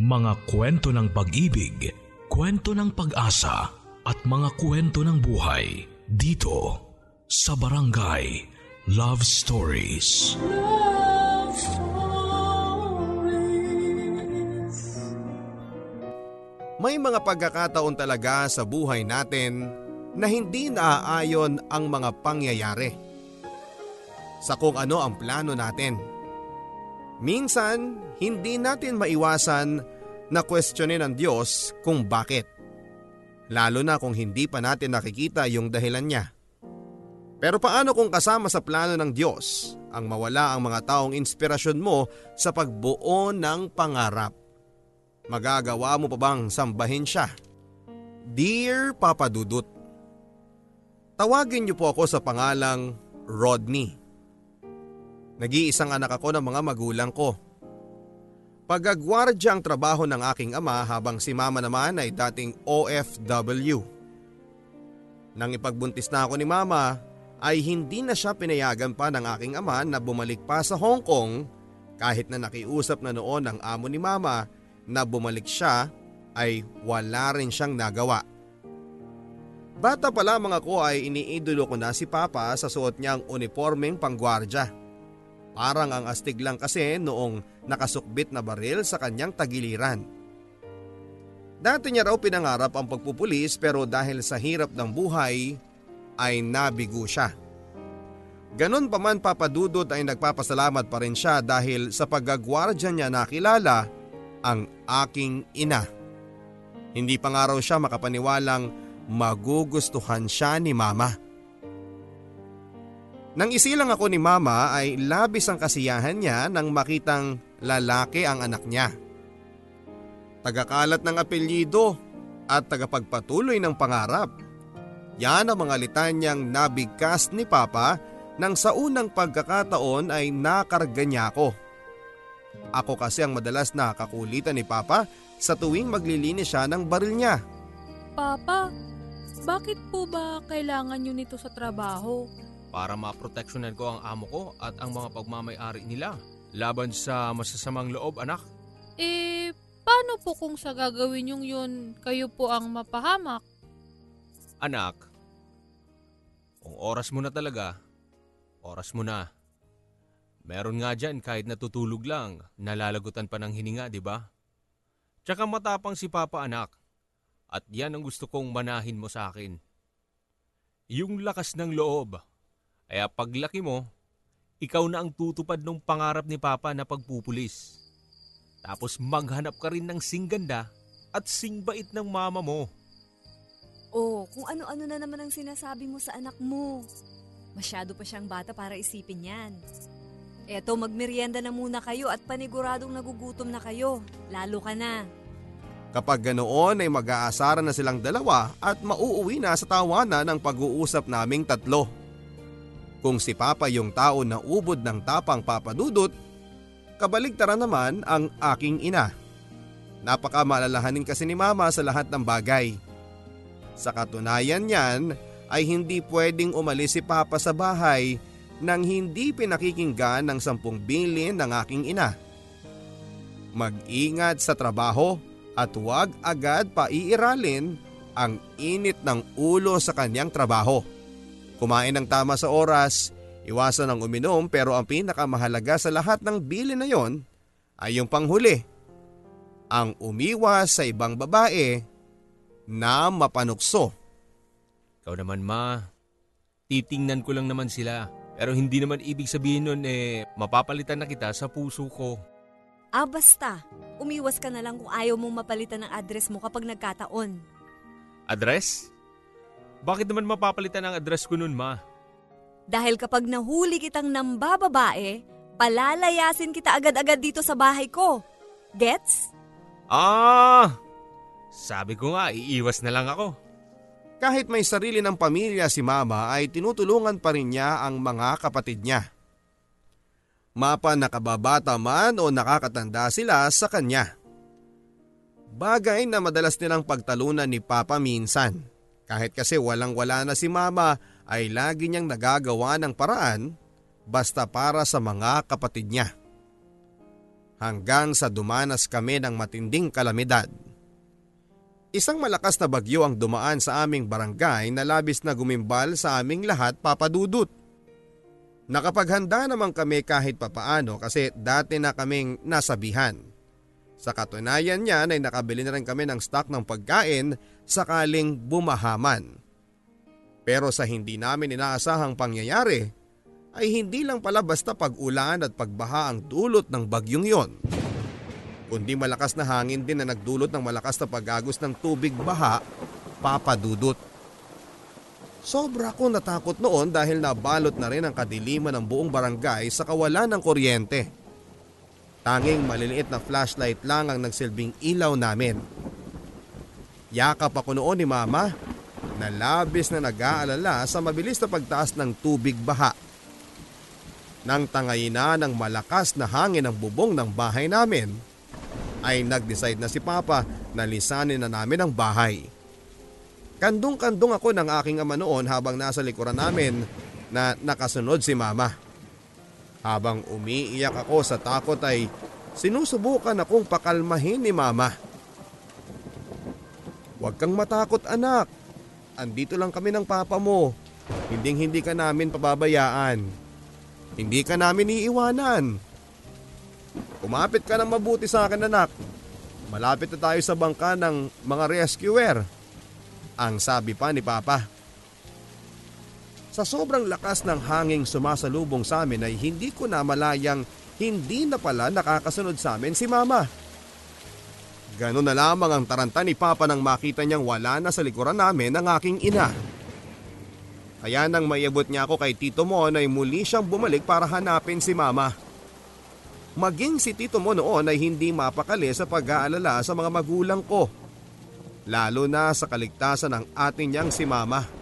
Mga kwento ng pag-ibig, kwento ng pag-asa at mga kwento ng buhay dito sa Barangay Love Stories. Love Stories. May mga pagkakataon talaga sa buhay natin na hindi naaayon ang mga pangyayari sa kung ano ang plano natin. Minsan, hindi natin maiwasan na kwestiyonin ang Diyos kung bakit. Lalo na kung hindi pa natin nakikita yung dahilan niya. Pero paano kung kasama sa plano ng Diyos ang mawala ang mga taong inspirasyon mo sa pagbuo ng pangarap? Magagawa mo pa bang sambahin siya? Dear Papa Dudut, Tawagin niyo po ako sa pangalang Rodney. Nag-iisang anak ako ng mga magulang ko. Pagagwardya ang trabaho ng aking ama habang si mama naman ay dating OFW. Nang ipagbuntis na ako ni mama ay hindi na siya pinayagan pa ng aking ama na bumalik pa sa Hong Kong kahit na nakiusap na noon ang amo ni mama na bumalik siya ay wala rin siyang nagawa. Bata pa lamang ako ay iniidolo ko na si Papa sa suot niyang uniformeng panggwardya. Parang ang astig lang kasi noong nakasukbit na baril sa kanyang tagiliran. Dati niya raw pinangarap ang pagpupulis pero dahil sa hirap ng buhay ay nabigo siya. Ganon pa man papadudot ay nagpapasalamat pa rin siya dahil sa paggagwardya niya nakilala ang aking ina. Hindi pa nga raw siya makapaniwalang magugustuhan siya ni mama. Nang isilang ako ni mama ay labis ang kasiyahan niya nang makitang lalaki ang anak niya. Tagakalat ng apelyido at tagapagpatuloy ng pangarap. Yan ang mga litanyang nabigkas ni Papa nang sa unang pagkakataon ay nakarga niya ako. Ako kasi ang madalas nakakulitan ni Papa sa tuwing maglilinis siya ng baril niya. Papa, bakit po ba kailangan nyo nito sa trabaho? Para maproteksyonan ko ang amo ko at ang mga pagmamayari nila laban sa masasamang loob anak. Eh, paano po kung sa gagawin yung yun kayo po ang mapahamak? Anak, kung oras mo na talaga, oras mo na. Meron nga dyan kahit natutulog lang, nalalagutan pa ng hininga, di ba? Tsaka matapang si Papa anak, at yan ang gusto kong manahin mo sa akin. Yung lakas ng loob kaya paglaki mo, ikaw na ang tutupad ng pangarap ni Papa na pagpupulis. Tapos maghanap ka rin ng singganda at singbait ng mama mo. Oh, kung ano-ano na naman ang sinasabi mo sa anak mo. Masyado pa siyang bata para isipin yan. Eto, magmerienda na muna kayo at paniguradong nagugutom na kayo. Lalo ka na. Kapag ganoon ay mag-aasaran na silang dalawa at mauuwi na sa tawanan ng pag-uusap naming tatlo. Kung si Papa yung tao na ubod ng tapang papadudot, kabaligtaran naman ang aking ina. Napaka malalahanin kasi ni Mama sa lahat ng bagay. Sa katunayan niyan ay hindi pwedeng umalis si Papa sa bahay nang hindi pinakikinggan ng sampung bilin ng aking ina. Mag-ingat sa trabaho at huwag agad paiiralin ang init ng ulo sa kanyang trabaho. Kumain ng tama sa oras, iwasan ang uminom pero ang pinakamahalaga sa lahat ng bili na yon ay yung panghuli. Ang umiwas sa ibang babae na mapanukso. Ikaw naman ma, titingnan ko lang naman sila. Pero hindi naman ibig sabihin nun eh mapapalitan na kita sa puso ko. Ah basta, umiwas ka na lang kung ayaw mong mapalitan ng address mo kapag nagkataon. Address? Bakit naman mapapalitan ang address ko nun, ma? Dahil kapag nahuli kitang nambababae, palalayasin kita agad-agad dito sa bahay ko. Gets? Ah! Sabi ko nga, iiwas na lang ako. Kahit may sarili ng pamilya si mama ay tinutulungan pa rin niya ang mga kapatid niya. Mapa nakababata man o nakakatanda sila sa kanya. Bagay na madalas nilang pagtalunan ni Papa minsan. Kahit kasi walang wala na si mama ay lagi niyang nagagawa ng paraan basta para sa mga kapatid niya. hanggang sa dumanas kami ng matinding kalamidad. Isang malakas na bagyo ang dumaan sa aming barangay na labis na gumimbal sa aming lahat papadudot. Nakapaghanda naman kami kahit papaano kasi dati na kaming nasabihan. Sa katunayan niyan ay nakabili na rin kami ng stock ng pagkain sakaling bumahaman. Pero sa hindi namin inaasahang pangyayari ay hindi lang pala basta pag-ulan at pagbaha ang dulot ng bagyong yon kundi malakas na hangin din na nagdulot ng malakas na pagagos ng tubig baha, papadudot. Sobra ko natakot noon dahil nabalot na rin ang kadiliman ng buong barangay sa kawalan ng kuryente. Tanging maliliit na flashlight lang ang nagsilbing ilaw namin. Yakap ako noon ni mama na labis na nag-aalala sa mabilis na pagtaas ng tubig baha. Nang tangayina ng malakas na hangin ang bubong ng bahay namin, ay nag-decide na si Papa na lisanin na namin ang bahay. Kandong-kandong ako ng aking ama noon habang nasa likuran namin na nakasunod si Mama. Habang umiiyak ako sa takot ay sinusubukan akong pakalmahin ni Mama. Huwag kang matakot anak. Andito lang kami ng papa mo. Hinding hindi ka namin pababayaan. Hindi ka namin iiwanan. Kumapit ka ng mabuti sa akin anak. Malapit na tayo sa bangka ng mga rescuer. Ang sabi pa ni Papa. Sa sobrang lakas ng hanging sumasalubong sa amin ay hindi ko na malayang hindi na pala nakakasunod sa amin si Mama. Ganon na lamang ang taranta ni Papa nang makita niyang wala na sa likuran namin ang aking ina. Kaya nang maiabot niya ako kay Tito Mon ay muli siyang bumalik para hanapin si Mama. Maging si Tito mo noon ay hindi mapakali sa pag-aalala sa mga magulang ko. Lalo na sa kaligtasan ng atin niyang si Mama.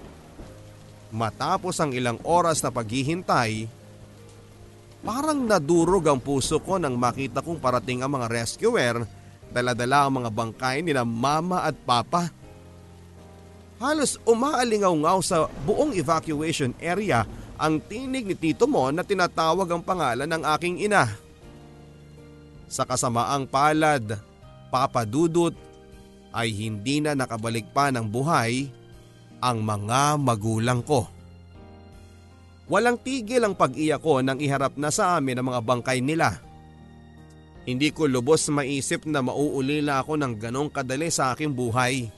Matapos ang ilang oras na paghihintay, parang nadurog ang puso ko nang makita kong parating ang mga rescuer, daladala ang mga bangkay nila Mama at Papa. Halos umaalingaw-ngaw sa buong evacuation area ang tinig ni Tito Mon na tinatawag ang pangalan ng aking ina. Sa kasamaang palad, papadudot ay hindi na nakabalik pa ng buhay ang mga magulang ko. Walang tigil ang pag-iyak ko nang iharap na sa amin ang mga bangkay nila. Hindi ko lubos maisip na mauulila ako ng ganong kadali sa aking buhay.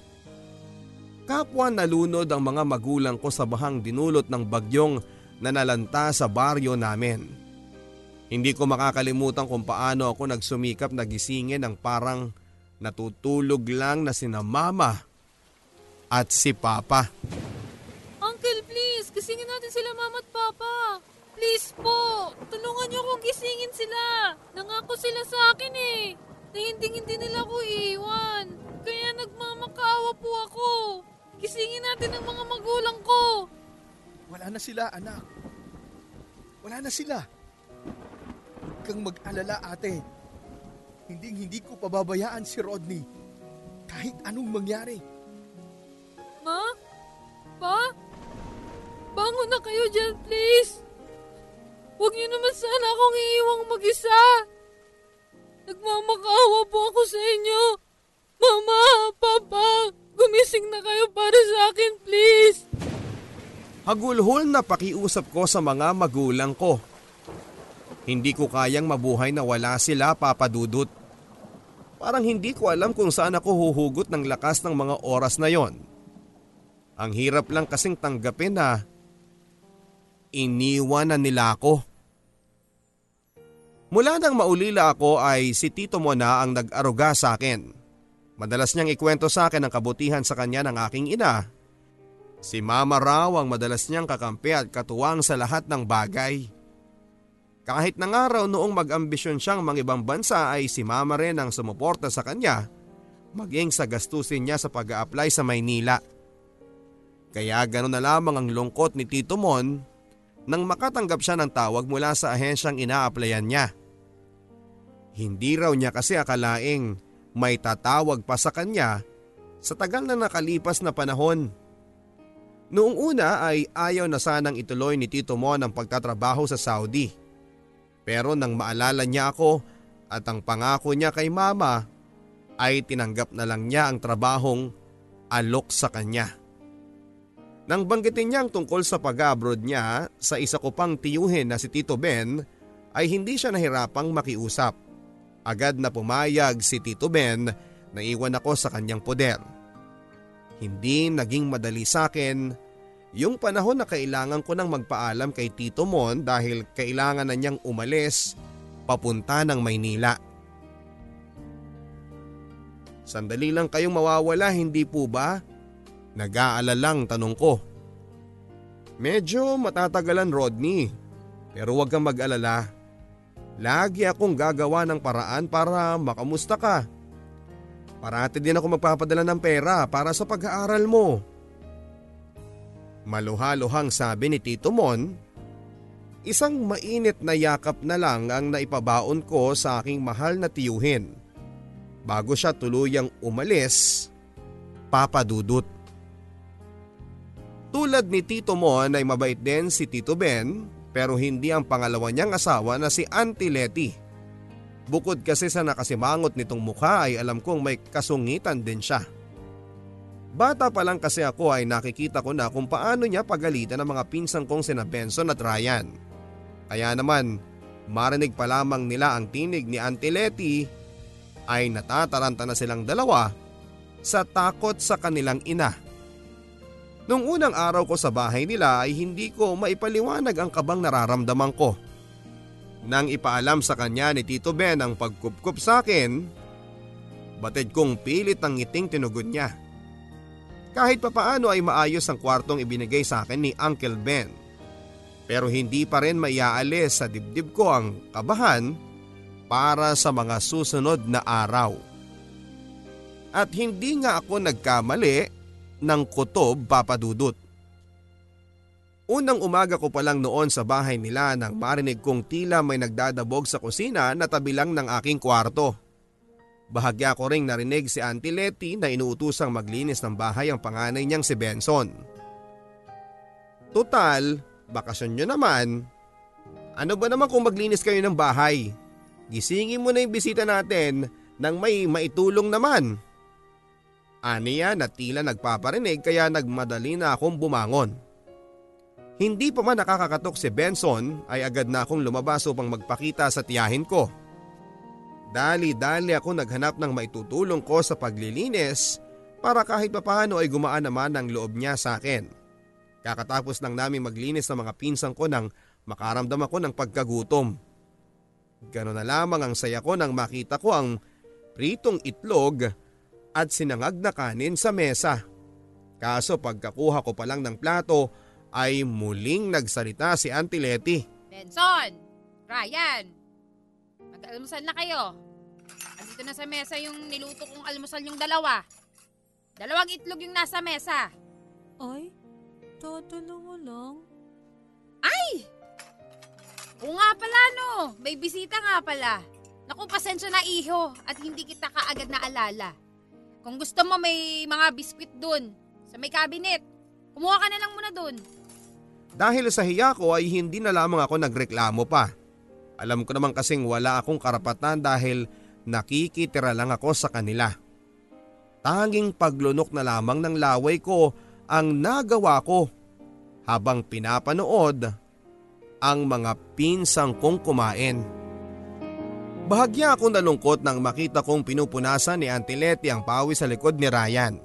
Kapwa nalunod ang mga magulang ko sa bahang dinulot ng bagyong nanalanta sa baryo namin. Hindi ko makakalimutan kung paano ako nagsumikap na gisingin ng parang natutulog lang na sina mama at si papa. Uncle, please, gisingin natin sila mama at papa. Please po, tulungan niyo akong gisingin sila. Nangako sila sa akin eh, na hindi hindi nila ako iiwan. Kaya nagmamakaawa po ako. Gisingin natin ang mga magulang ko. Wala na sila, anak. Wala na sila kang mag-alala ate. Hindi hindi ko pababayaan si Rodney. Kahit anong mangyari. Ma? Pa? Bangon na kayo dyan, please. Huwag niyo naman sana akong iiwang mag-isa. Nagmamakaawa po ako sa inyo. Mama, Papa, gumising na kayo para sa akin, please. Hagulhol na pakiusap ko sa mga magulang ko. Hindi ko kayang mabuhay na wala sila papadudot. Parang hindi ko alam kung saan ako huhugot ng lakas ng mga oras na yon. Ang hirap lang kasing tanggapin na iniwan na nila ako. Mula nang maulila ako ay si Tito mo na ang nag-aruga sa akin. Madalas niyang ikwento sa akin ang kabutihan sa kanya ng aking ina. Si Mama raw ang madalas niyang kakampi at katuwang sa lahat ng bagay. Kahit nang araw noong mag-ambisyon siyang ibang bansa ay si mama rin ang sumuporta sa kanya maging sa gastusin niya sa pag apply sa Maynila. Kaya gano'n na lamang ang lungkot ni Tito Mon nang makatanggap siya ng tawag mula sa ahensyang ina-applyan niya. Hindi raw niya kasi akalaing may tatawag pa sa kanya sa tagal na nakalipas na panahon. Noong una ay ayaw na sanang ituloy ni Tito Mon ang pagtatrabaho sa Saudi. Pero nang maalala niya ako at ang pangako niya kay mama ay tinanggap na lang niya ang trabahong alok sa kanya. Nang banggitin niya ang tungkol sa pag-abroad niya sa isa ko pang tiyuhin na si Tito Ben ay hindi siya nahirapang makiusap. Agad na pumayag si Tito Ben na iwan ako sa kanyang poder. Hindi naging madali sa akin yung panahon na kailangan ko nang magpaalam kay Tito Mon dahil kailangan na niyang umalis papunta ng Maynila. Sandali lang kayong mawawala hindi po ba? Nag-aalalang tanong ko. Medyo matatagalan Rodney, pero huwag kang mag-alala. Lagi akong gagawa ng paraan para makamusta ka. Parati din ako magpapadala ng pera para sa pag-aaral mo. Maluhaluhang sabi ni Tito Mon, isang mainit na yakap na lang ang naipabaon ko sa aking mahal na tiyuhin. Bago siya tuluyang umalis, papadudot. Tulad ni Tito Mon ay mabait din si Tito Ben pero hindi ang pangalawa niyang asawa na si Auntie Letty. Bukod kasi sa nakasimangot nitong mukha ay alam kong may kasungitan din siya. Bata pa lang kasi ako ay nakikita ko na kung paano niya pagalitan ng mga pinsang kong sina Benson at Ryan. Kaya naman, marinig pa lamang nila ang tinig ni Auntie Letty ay natataranta na silang dalawa sa takot sa kanilang ina. Nung unang araw ko sa bahay nila ay hindi ko maipaliwanag ang kabang nararamdaman ko. Nang ipaalam sa kanya ni Tito Ben ang pagkupkup sa akin, batid kong pilit ang ngiting tinugod niya. Kahit papaano ay maayos ang kwartong ibinigay sa akin ni Uncle Ben. Pero hindi pa rin maiaalis sa dibdib ko ang kabahan para sa mga susunod na araw. At hindi nga ako nagkamali ng kutob papadudot. Unang umaga ko pa lang noon sa bahay nila nang marinig kong tila may nagdadabog sa kusina na tabilang ng aking kwarto. Bahagya ko ring narinig si Auntie Letty na inuutusang maglinis ng bahay ang panganay niyang si Benson. Total, bakasyon nyo naman. Ano ba naman kung maglinis kayo ng bahay? Gisingin mo na yung bisita natin nang may maitulong naman. Aniya na tila nagpaparinig kaya nagmadali na akong bumangon. Hindi pa man nakakakatok si Benson ay agad na akong lumabas upang magpakita sa tiyahin ko. Dali-dali ako naghanap ng maitutulong ko sa paglilinis para kahit papaano ay gumaan naman ang loob niya sa akin. Kakatapos lang namin maglinis ng mga pinsang ko nang makaramdam ako ng pagkagutom. Ganoon na lamang ang saya ko nang makita ko ang pritong itlog at sinangag na kanin sa mesa. Kaso pagkakuha ko pa lang ng plato ay muling nagsalita si Auntie Letty. Benson! Ryan! Mag-almusal na kayo. Andito na sa mesa yung niluto kong almusal yung dalawa. Dalawang itlog yung nasa mesa. Ay, dadalawa lang. Ay! Oo nga pala no, may bisita nga pala. Naku, pasensya na iho at hindi kita kaagad na alala. Kung gusto mo may mga biskwit dun sa may cabinet, kumuha ka na lang muna dun. Dahil sa hiya ko ay hindi na lamang ako nagreklamo pa. Alam ko naman kasing wala akong karapatan dahil nakikitira lang ako sa kanila. Tanging paglunok na lamang ng laway ko ang nagawa ko habang pinapanood ang mga pinsang kong kumain. Bahagya akong nalungkot nang makita kong pinupunasan ni Auntie Letty ang pawis sa likod ni Ryan.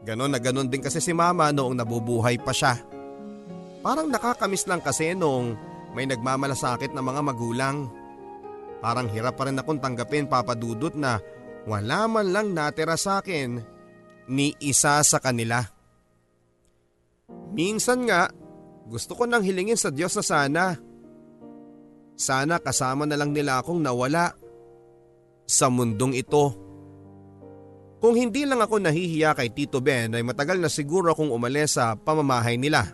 Ganon na ganon din kasi si mama noong nabubuhay pa siya. Parang nakakamiss lang kasi noong may nagmamalasakit na mga magulang. Parang hirap pa rin akong tanggapin papadudot na wala man lang natira sa akin ni isa sa kanila. Minsan nga, gusto ko nang hilingin sa Diyos na sana sana kasama na lang nila akong nawala sa mundong ito. Kung hindi lang ako nahihiya kay Tito Ben ay matagal na siguro akong umalis sa pamamahay nila.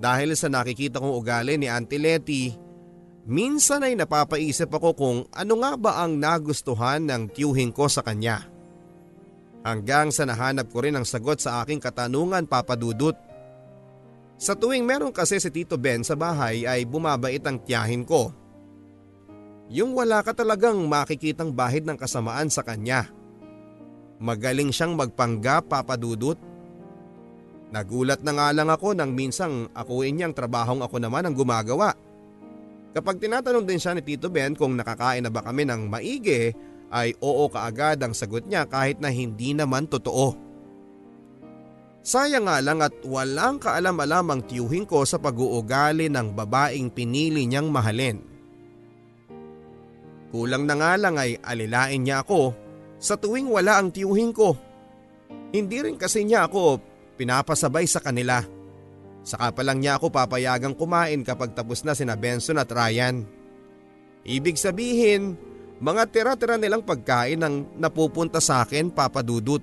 Dahil sa nakikita kong ugali ni Auntie Letty, minsan ay napapaisip ako kung ano nga ba ang nagustuhan ng tiyuhin ko sa kanya. Hanggang sa nahanap ko rin ang sagot sa aking katanungan papadudot. Sa tuwing meron kasi si Tito Ben sa bahay ay bumabait ang tiyahin ko. Yung wala ka talagang makikitang bahid ng kasamaan sa kanya. Magaling siyang magpanggap papadudot. Nagulat na nga lang ako nang minsang akuin niyang trabahong ako naman ang gumagawa. Kapag tinatanong din siya ni Tito Ben kung nakakain na ba kami ng maigi, ay oo kaagad ang sagot niya kahit na hindi naman totoo. Sayang nga lang at walang kaalam-alam ang tiyuhin ko sa pag-uugali ng babaeng pinili niyang mahalin. Kulang na nga lang ay alilain niya ako sa tuwing wala ang tiyuhin ko. Hindi rin kasi niya ako pinapasabay sa kanila. Saka pa lang niya ako papayagang kumain kapag tapos na sina Benson at Ryan. Ibig sabihin, mga tira-tira nilang pagkain ang napupunta sa akin papadudot.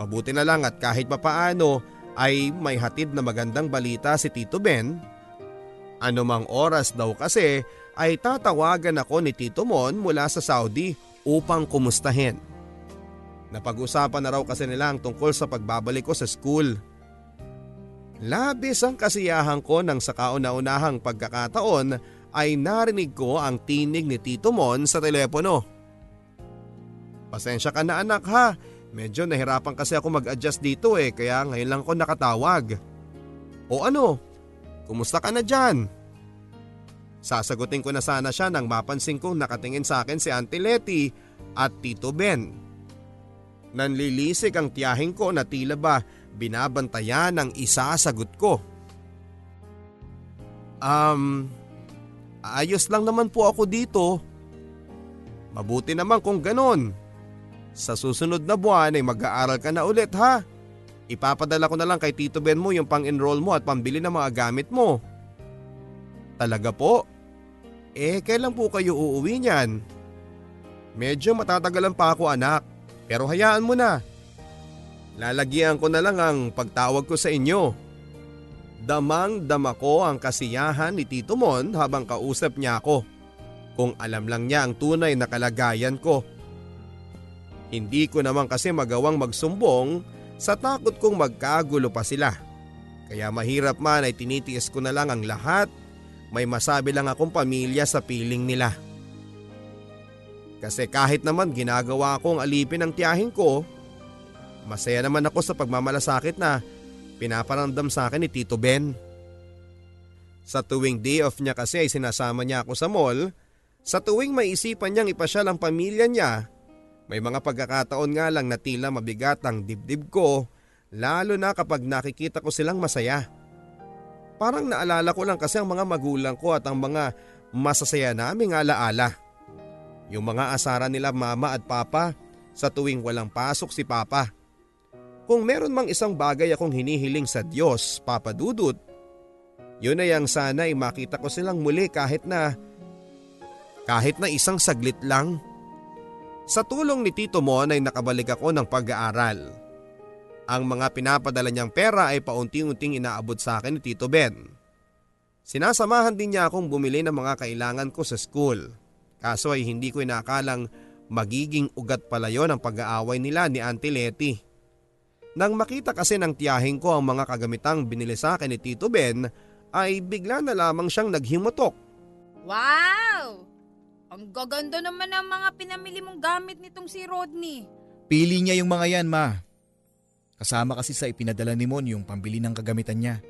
Mabuti na lang at kahit papaano ay may hatid na magandang balita si Tito Ben. Ano mang oras daw kasi ay tatawagan ako ni Tito Mon mula sa Saudi upang kumustahin. Napag-usapan na raw kasi nila ang tungkol sa pagbabalik ko sa school. Labis ang kasiyahan ko nang sa kauna-unahang pagkakataon ay narinig ko ang tinig ni Tito Mon sa telepono. Pasensya ka na anak ha, medyo nahirapan kasi ako mag-adjust dito eh kaya ngayon lang ako nakatawag. O ano, kumusta ka na dyan? Sasagutin ko na sana siya nang mapansin kong nakatingin sa akin si Auntie Letty at Tito Ben. Nanlilisik ang tiyahin ko na tila ba binabantayan ang isasagot ko. Um, ayos lang naman po ako dito. Mabuti naman kung ganon. Sa susunod na buwan ay mag-aaral ka na ulit ha. Ipapadala ko na lang kay Tito Ben mo yung pang-enroll mo at pambili ng mga gamit mo. Talaga po? Eh, kailan po kayo uuwi niyan? Medyo matatagalan pa ako anak, pero hayaan mo na. Lalagyan ko na lang ang pagtawag ko sa inyo. Damang dama ko ang kasiyahan ni Tito Mon habang kausap niya ako. Kung alam lang niya ang tunay na kalagayan ko. Hindi ko naman kasi magawang magsumbong sa takot kong magkagulo pa sila. Kaya mahirap man ay tinitiis ko na lang ang lahat may masabi lang akong pamilya sa piling nila. Kasi kahit naman ginagawa akong alipin ang tiyahin ko, masaya naman ako sa pagmamalasakit na pinaparamdam sa akin ni Tito Ben. Sa tuwing day off niya kasi ay sinasama niya ako sa mall, sa tuwing may isipan niyang ipasyal ang pamilya niya, may mga pagkakataon nga lang na tila mabigat ang dibdib ko, lalo na kapag nakikita ko silang masaya. Parang naalala ko lang kasi ang mga magulang ko at ang mga masasaya naming alaala. Yung mga asara nila mama at papa sa tuwing walang pasok si papa. Kung meron mang isang bagay akong hinihiling sa Diyos, Papa Dudut, yun ay ang sana ay makita ko silang muli kahit na kahit na isang saglit lang. Sa tulong ni Tito Mon ay nakabalik ako ng pag-aaral. Ang mga pinapadala niyang pera ay paunti-unting inaabot sa akin ni Tito Ben. Sinasamahan din niya akong bumili ng mga kailangan ko sa school. Kaso ay hindi ko inakalang magiging ugat pala yon ang pag-aaway nila ni Auntie Letty. Nang makita kasi ng tiyahin ko ang mga kagamitang binili sa akin ni Tito Ben ay bigla na lamang siyang naghimutok. Wow! Ang gaganda naman ng mga pinamili mong gamit nitong si Rodney. Pili niya yung mga yan, ma. Kasama kasi sa ipinadala ni Mon yung pambili ng kagamitan niya.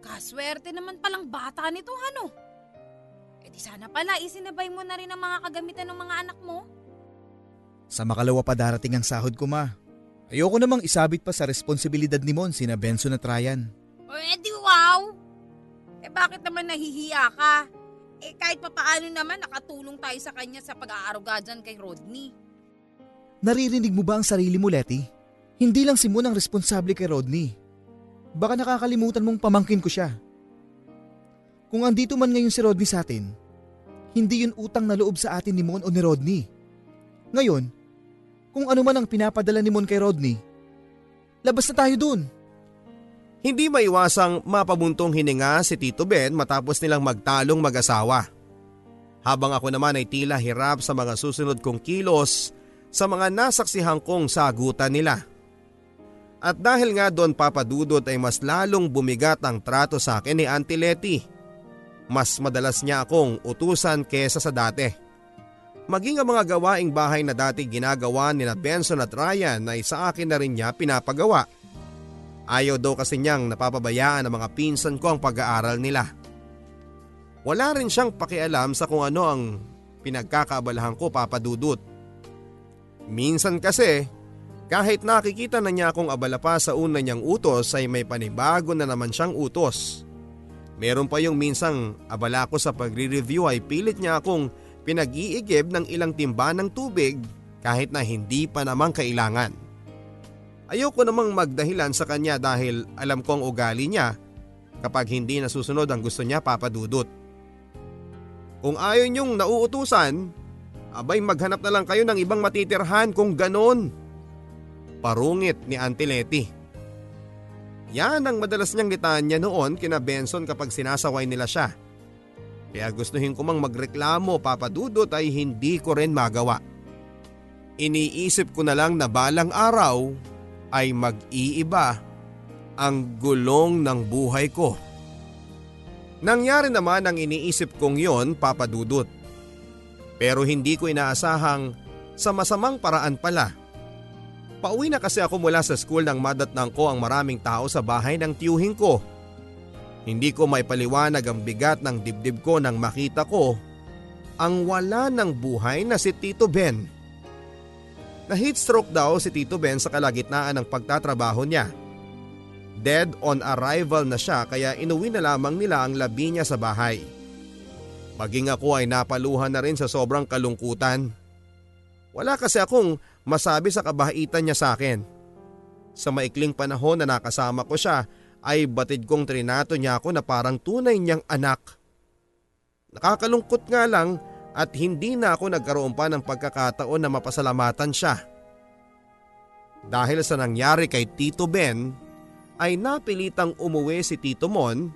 Kaswerte naman palang bata nito, ano? E di sana pala isinabay mo na rin ang mga kagamitan ng mga anak mo. Sa makalawa pa darating ang sahod ko, ma. Ayoko namang isabit pa sa responsibilidad ni Mon sina Benson at Ryan. O e di wow! Eh bakit naman nahihiya ka? Eh kahit papaano naman nakatulong tayo sa kanya sa pag-aaruga dyan kay Rodney. Naririnig mo ba ang sarili mo, Letty? Hindi lang si Moon ang responsable kay Rodney. Baka nakakalimutan mong pamangkin ko siya. Kung andito man ngayon si Rodney sa atin, hindi yun utang na loob sa atin ni Mon o ni Rodney. Ngayon, kung ano man ang pinapadala ni Mon kay Rodney, labas na tayo dun. Hindi maiwasang mapabuntong hininga si Tito Ben matapos nilang magtalong mag-asawa. Habang ako naman ay tila hirap sa mga susunod kong kilos sa mga nasaksihan kong sagutan nila. At dahil nga doon papadudot ay mas lalong bumigat ang trato sa akin ni Auntie Letty. Mas madalas niya akong utusan kesa sa dati. Maging ang mga gawaing bahay na dati ginagawa ni na Benson at Ryan ay sa akin na rin niya pinapagawa. Ayaw daw kasi niyang napapabayaan ng mga pinsan ko ang pag-aaral nila. Wala rin siyang pakialam sa kung ano ang pinagkakaabalahan ko papadudot. Minsan kasi, kahit nakikita na niya akong abala pa sa una niyang utos ay may panibago na naman siyang utos. Meron pa yung minsang abala ko sa pagre-review ay pilit niya akong pinag-iigib ng ilang timba ng tubig kahit na hindi pa naman kailangan. Ayoko namang magdahilan sa kanya dahil alam ko ang ugali niya kapag hindi nasusunod ang gusto niya papadudot. Kung ayaw niyong nauutusan, abay maghanap na lang kayo ng ibang matitirhan kung ganon. Parungit ni Auntie Letty. Yan ang madalas niyang litanya noon kina Benson kapag sinasaway nila siya. Kaya gustuhin ko mang magreklamo papadudot ay hindi ko rin magawa. Iniisip ko na lang na balang araw ay mag-iiba ang gulong ng buhay ko. Nangyari naman ang iniisip kong yon papadudot. Pero hindi ko inaasahang sa masamang paraan pala. Pauwi na kasi ako mula sa school nang madatnang ko ang maraming tao sa bahay ng tiyuhin ko. Hindi ko may paliwanag ang bigat ng dibdib ko nang makita ko ang wala ng buhay na si Tito Ben. Na heat stroke daw si Tito Ben sa kalagitnaan ng pagtatrabaho niya. Dead on arrival na siya kaya inuwi na lamang nila ang labi niya sa bahay. Maging ako ay napaluhan na rin sa sobrang kalungkutan. Wala kasi akong masabi sa kabaitan niya sa akin. Sa maikling panahon na nakasama ko siya ay batid kong trinato niya ako na parang tunay niyang anak. Nakakalungkot nga lang at hindi na ako nagkaroon pa ng pagkakataon na mapasalamatan siya. Dahil sa nangyari kay Tito Ben, ay napilitang umuwi si Tito Mon.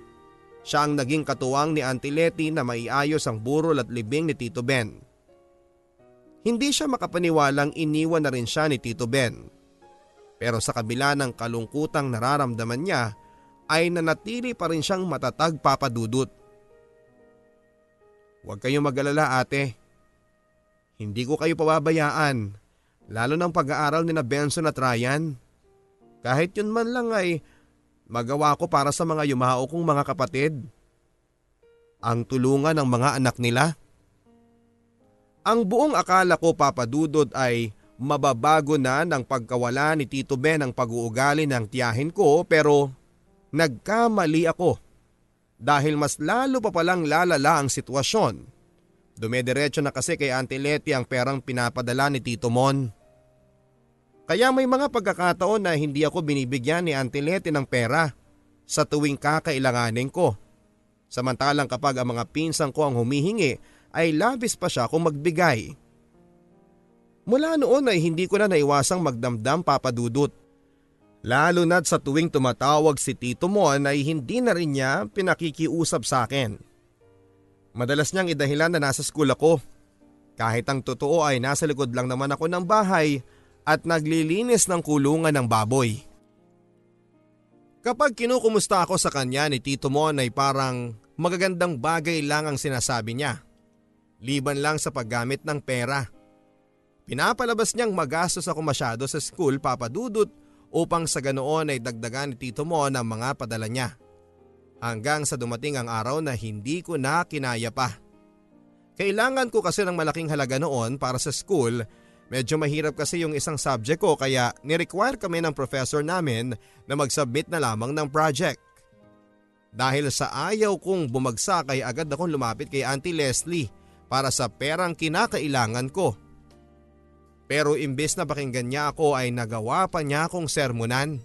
Siya ang naging katuwang ni Auntie Letty na maiayos ang burol at libing ni Tito Ben. Hindi siya makapaniwalang iniwan na rin siya ni Tito Ben. Pero sa kabila ng kalungkutang nararamdaman niya ay nanatili pa rin siyang matatag papadudot. Huwag kayong magalala ate. Hindi ko kayo pababayaan, lalo ng pag-aaral ni na Benson at Ryan. Kahit yun man lang ay magawa ko para sa mga yumao kong mga kapatid. Ang tulungan ng mga anak nila. Ang buong akala ko papadudod ay mababago na ng pagkawala ni Tito Ben ang pag-uugali ng tiyahin ko pero nagkamali ako dahil mas lalo pa palang lalala ang sitwasyon. Dumediretso na kasi kay Auntie Letty ang perang pinapadala ni Tito Mon. Kaya may mga pagkakataon na hindi ako binibigyan ni Auntie Letty ng pera sa tuwing kakailanganin ko. Samantalang kapag ang mga pinsang ko ang humihingi ay labis pa siya kung magbigay. Mula noon ay hindi ko na naiwasang magdamdam papadudot. Lalo na't sa tuwing tumatawag si Tito Mon ay hindi na rin niya pinakikiusap sa akin. Madalas niyang idahilan na nasa school ako. Kahit ang totoo ay nasa likod lang naman ako ng bahay at naglilinis ng kulungan ng baboy. Kapag kinukumusta ako sa kanya ni Tito Mon ay parang magagandang bagay lang ang sinasabi niya. Liban lang sa paggamit ng pera. Pinapalabas niyang magastos ako masyado sa school papadudot upang sa ganoon ay dagdagan ni Tito Mon ang mga padala niya. Hanggang sa dumating ang araw na hindi ko na kinaya pa. Kailangan ko kasi ng malaking halaga noon para sa school Medyo mahirap kasi yung isang subject ko kaya ni-require kami ng professor namin na mag-submit na lamang ng project. Dahil sa ayaw kong bumagsak ay agad akong lumapit kay Auntie Leslie para sa perang kinakailangan ko. Pero imbes na pakinggan niya ako ay nagawa pa niya akong sermonan.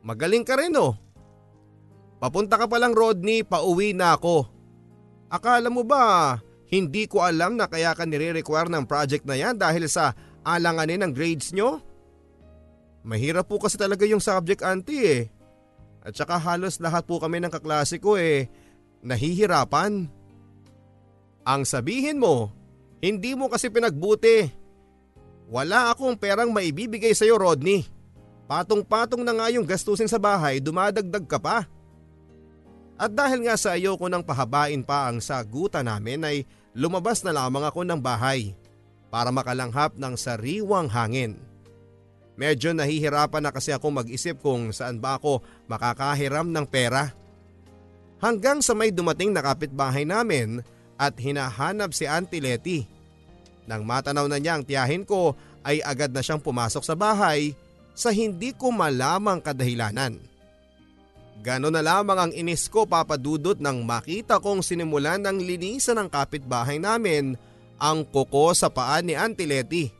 Magaling ka rin oh. Papunta ka pa lang Rodney, pauwi na ako. Akala mo ba hindi ko alam na kaya ka nire-require ng project na yan dahil sa alanganin ng grades nyo? Mahirap po kasi talaga yung subject auntie eh. At saka halos lahat po kami ng kaklase ko eh nahihirapan. Ang sabihin mo, hindi mo kasi pinagbuti. Wala akong perang maibibigay sa iyo Rodney. Patong-patong na nga yung gastusin sa bahay, dumadagdag ka pa. At dahil nga sa ayoko nang pahabain pa ang sagutan namin ay lumabas na lamang ako ng bahay para makalanghap ng sariwang hangin. Medyo nahihirapan na kasi ako mag-isip kung saan ba ako makakahiram ng pera. Hanggang sa may dumating na kapitbahay namin at hinahanap si Auntie Letty. Nang matanaw na niya ang tiyahin ko ay agad na siyang pumasok sa bahay sa hindi ko malamang kadahilanan. Gano'n na lamang ang inis ko papadudot nang makita kong sinimulan ng linisan ng kapitbahay namin ang kuko sa paa ni Auntie Letty.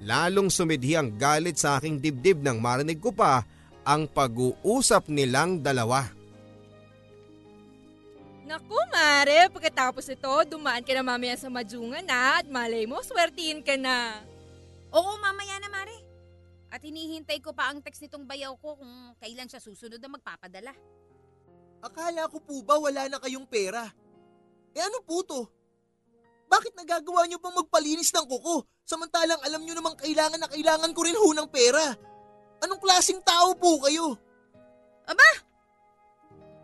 Lalong sumidhi ang galit sa aking dibdib nang marinig ko pa ang pag-uusap nilang dalawa. Naku, Mare, pagkatapos ito, dumaan ka na mamaya sa majungan na at malay mo, swertihin ka na. Oo, mamaya na, Mare. At hinihintay ko pa ang text nitong bayaw ko kung kailan siya susunod na magpapadala. Akala ko po ba wala na kayong pera? Eh ano po to? Bakit nagagawa niyo pang magpalinis ng kuko samantalang alam niyo namang kailangan na kailangan ko rin ho ng pera? Anong klasing tao po kayo?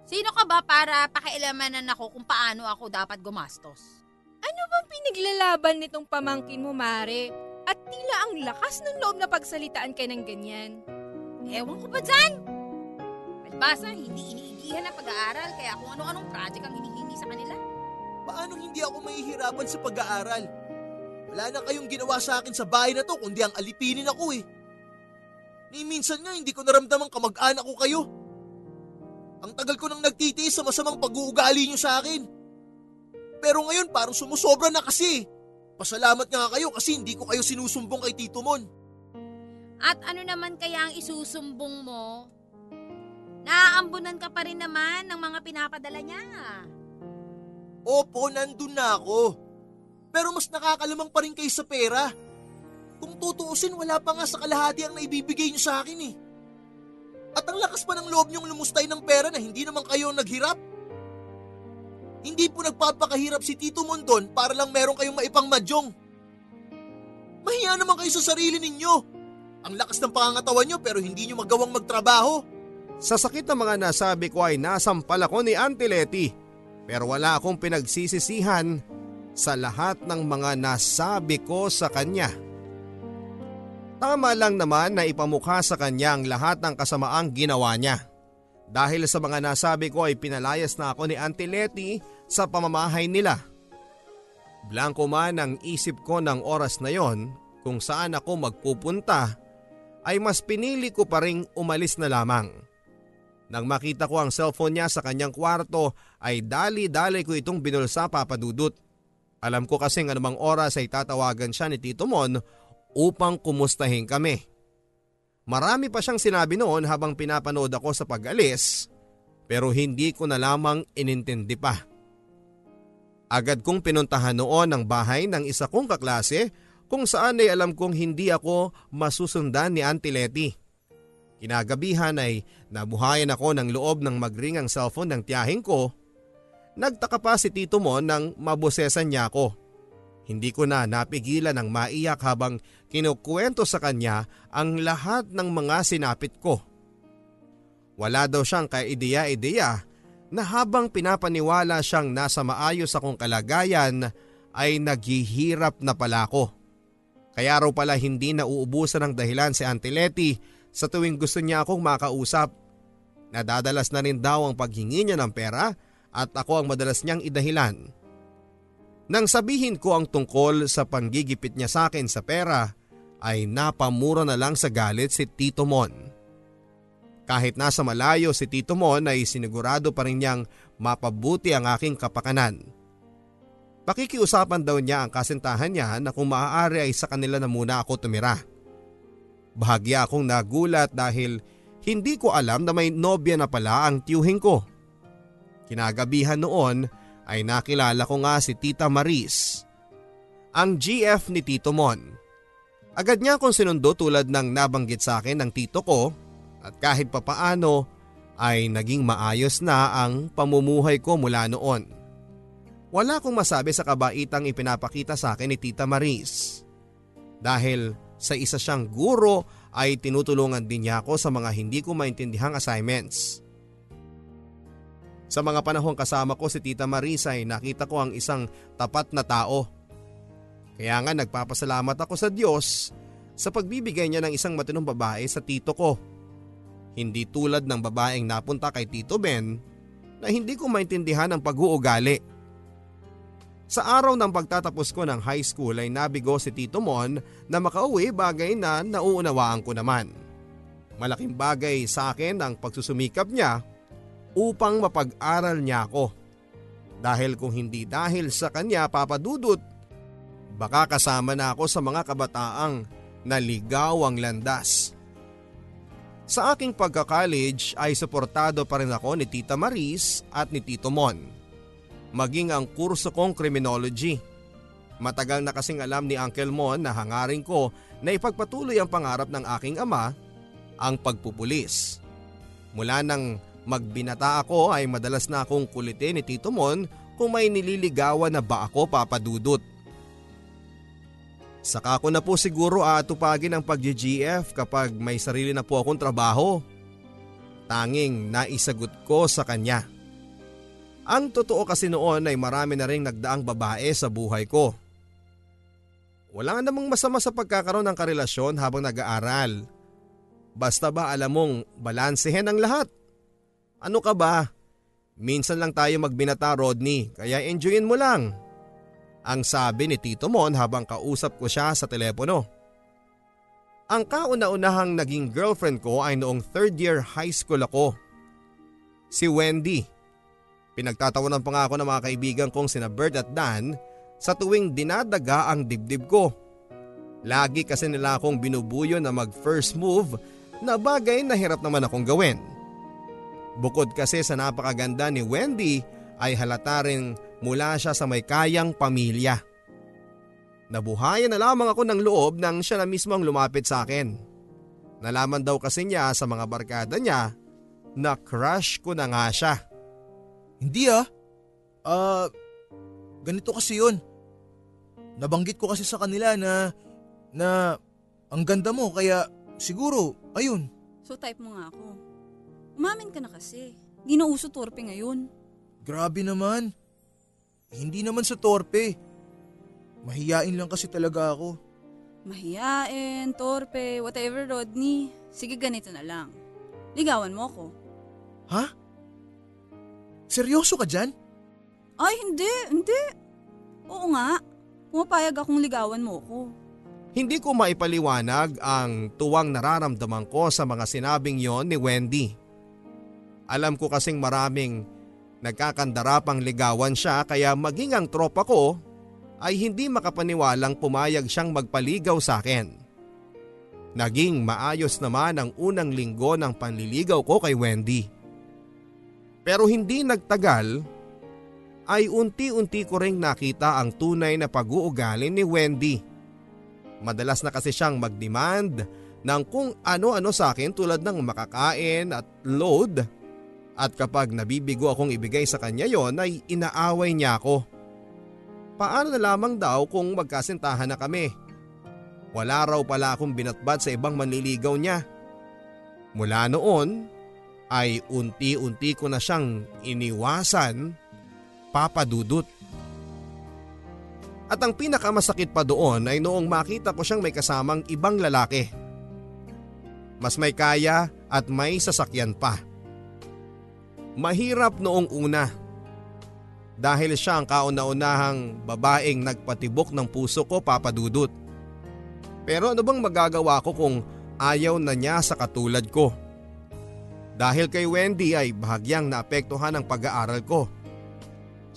Sino ka ba para pakialamanan ako kung paano ako dapat gumastos? Ano bang pinaglalaban nitong pamangkin mo, Mare? At tila ang lakas ng loob na pagsalitaan ka ng ganyan. Ewan ko ba dyan? Palibasa, hindi iniigihan ang pag-aaral kaya kung ano-anong project ang hinihingi sa kanila. Paano hindi ako mahihirapan sa pag-aaral? Wala na kayong ginawa sa akin sa bahay na to kundi ang alipinin ako eh. Ni minsan nga hindi ko naramdamang kamag-anak ko kayo. Ang tagal ko nang nagtitiis sa masamang pag-uugali niyo sa akin. Pero ngayon parang sumusobra na kasi. Pasalamat nga kayo kasi hindi ko kayo sinusumbong kay Tito Mon. At ano naman kaya ang isusumbong mo? Naaambunan ka pa rin naman ng mga pinapadala niya. Opo, nandun na ako. Pero mas nakakalamang pa rin kayo sa pera. Kung tutuusin, wala pa nga sa kalahati ang naibibigay niyo sa akin eh. At ang lakas pa ng loob niyong lumustay ng pera na hindi naman kayo naghirap. Hindi po nagpapakahirap si Tito Mondon para lang meron kayong maipang madyong. Mahiya naman kayo sa sarili ninyo. Ang lakas ng pangangatawan niyo pero hindi niyo magawang magtrabaho. Sa sakit ng mga nasabi ko ay nasampal ako ni Auntie Letty pero wala akong pinagsisisihan sa lahat ng mga nasabi ko sa kanya. Tama lang naman na ipamukha sa kanya ang lahat ng kasamaang ginawa niya. Dahil sa mga nasabi ko ay pinalayas na ako ni Auntie Letty sa pamamahay nila. Blanco man ang isip ko ng oras na yon kung saan ako magpupunta ay mas pinili ko pa ring umalis na lamang. Nang makita ko ang cellphone niya sa kanyang kwarto ay dali-dali ko itong binulsa papadudot. Alam ko kasing anumang oras ay tatawagan siya ni Tito Mon upang kumustahin kami. Marami pa siyang sinabi noon habang pinapanood ako sa pag-alis pero hindi ko na lamang inintindi pa. Agad kong pinuntahan noon ang bahay ng isa kong kaklase kung saan ay alam kong hindi ako masusundan ni Auntie Letty. Kinagabihan ay nabuhayan ako ng loob ng magring ang cellphone ng tiyahing ko. Nagtaka pa si Tito Mon nang mabusesan niya ako. Hindi ko na napigilan ng maiyak habang kinukwento sa kanya ang lahat ng mga sinapit ko. Wala daw siyang kaideya-ideya na habang pinapaniwala siyang nasa maayos akong kalagayan ay naghihirap na pala ako. Kaya raw pala hindi nauubusan ng dahilan si Auntie Letty sa tuwing gusto niya akong makausap. Nadadalas na rin daw ang paghingi niya ng pera at ako ang madalas niyang idahilan. Nang sabihin ko ang tungkol sa panggigipit niya sa akin sa pera ay napamura na lang sa galit si Tito Mon. Kahit nasa malayo si Tito Mon ay sinigurado pa rin niyang mapabuti ang aking kapakanan. Pakikiusapan daw niya ang kasintahan niya na kung maaari ay sa kanila na muna ako tumira. Bahagya akong nagulat dahil hindi ko alam na may nobya na pala ang tiyuhin ko. Kinagabihan noon ay nakilala ko nga si Tita Maris, ang GF ni Tito Mon. Agad niya akong sinundo tulad ng nabanggit sa akin ng tito ko at kahit papaano ay naging maayos na ang pamumuhay ko mula noon. Wala akong masabi sa kabaitang ipinapakita sa akin ni Tita Maris. Dahil sa isa siyang guro ay tinutulungan din niya ako sa mga hindi ko maintindihang assignments. Sa mga panahong kasama ko si Tita Marisa ay nakita ko ang isang tapat na tao. Kaya nga nagpapasalamat ako sa Diyos sa pagbibigay niya ng isang matinong babae sa tito ko. Hindi tulad ng babaeng napunta kay Tito Ben na hindi ko maintindihan ang pag-uugali. Sa araw ng pagtatapos ko ng high school ay nabigo si Tito Mon na makauwi bagay na nauunawaan ko naman. Malaking bagay sa akin ang pagsusumikap niya upang mapag-aral niya ako. Dahil kung hindi dahil sa kanya papadudot, baka kasama na ako sa mga kabataang naligaw ang landas. Sa aking pagka-college ay suportado pa rin ako ni Tita Maris at ni Tito Mon. Maging ang kurso kong criminology. Matagal na kasing alam ni Uncle Mon na hangarin ko na ipagpatuloy ang pangarap ng aking ama, ang pagpupulis. Mula nang magbinata ako ay madalas na akong kulitin ni Tito Mon kung may nililigawan na ba ako papadudot. Saka ko na po siguro aatupagin ang pag-GF kapag may sarili na po akong trabaho. Tanging naisagot ko sa kanya. Ang totoo kasi noon ay marami na rin nagdaang babae sa buhay ko. Wala nga namang masama sa pagkakaroon ng karelasyon habang nag-aaral. Basta ba alam mong balansehin ang lahat? Ano ka ba? Minsan lang tayo magbinata Rodney kaya enjoyin mo lang. Ang sabi ni Tito Mon habang kausap ko siya sa telepono. Ang kauna-unahang naging girlfriend ko ay noong third year high school ako. Si Wendy. Pinagtatawanan pa nga ako ng mga kaibigan kong sina Bert at Dan sa tuwing dinadaga ang dibdib ko. Lagi kasi nila akong binubuyo na mag first move na bagay na hirap naman akong gawin. Bukod kasi sa napakaganda ni Wendy ay halata rin mula siya sa may kayang pamilya. Nabuhayan na lamang ako ng loob nang siya na mismo ang lumapit sa akin. Nalaman daw kasi niya sa mga barkada niya na crush ko na nga siya. Hindi ah. Ah, ganito kasi yun. Nabanggit ko kasi sa kanila na, na ang ganda mo kaya siguro, ayun. So type mo nga ako. Umamin ka na kasi. Hindi na uso torpe ngayon. Grabe naman. Hindi naman sa torpe. Mahiyain lang kasi talaga ako. Mahiyain, torpe, whatever Rodney. Sige ganito na lang. Ligawan mo ako. Ha? Seryoso ka dyan? Ay hindi, hindi. Oo nga. Pumapayag akong ligawan mo ako. Hindi ko maipaliwanag ang tuwang nararamdaman ko sa mga sinabing yon ni Wendy. Alam ko kasing maraming nagkakandarapang ligawan siya kaya maging ang tropa ko ay hindi makapaniwalang pumayag siyang magpaligaw sa akin. Naging maayos naman ang unang linggo ng panliligaw ko kay Wendy. Pero hindi nagtagal ay unti-unti ko ring nakita ang tunay na pag-uugali ni Wendy. Madalas na kasi siyang mag-demand ng kung ano-ano sa akin tulad ng makakain at load. At kapag nabibigo akong ibigay sa kanya yon ay inaaway niya ako. Paano na lamang daw kung magkasintahan na kami? Wala raw pala akong binatbat sa ibang manliligaw niya. Mula noon ay unti-unti ko na siyang iniwasan, papadudot. At ang pinakamasakit pa doon ay noong makita ko siyang may kasamang ibang lalaki. Mas may kaya at may sasakyan pa. Mahirap noong una. Dahil siya ang kauna-unahang babaeng nagpatibok ng puso ko papadudot. Pero ano bang magagawa ko kung ayaw na niya sa katulad ko? Dahil kay Wendy ay bahagyang naapektuhan ang pag-aaral ko.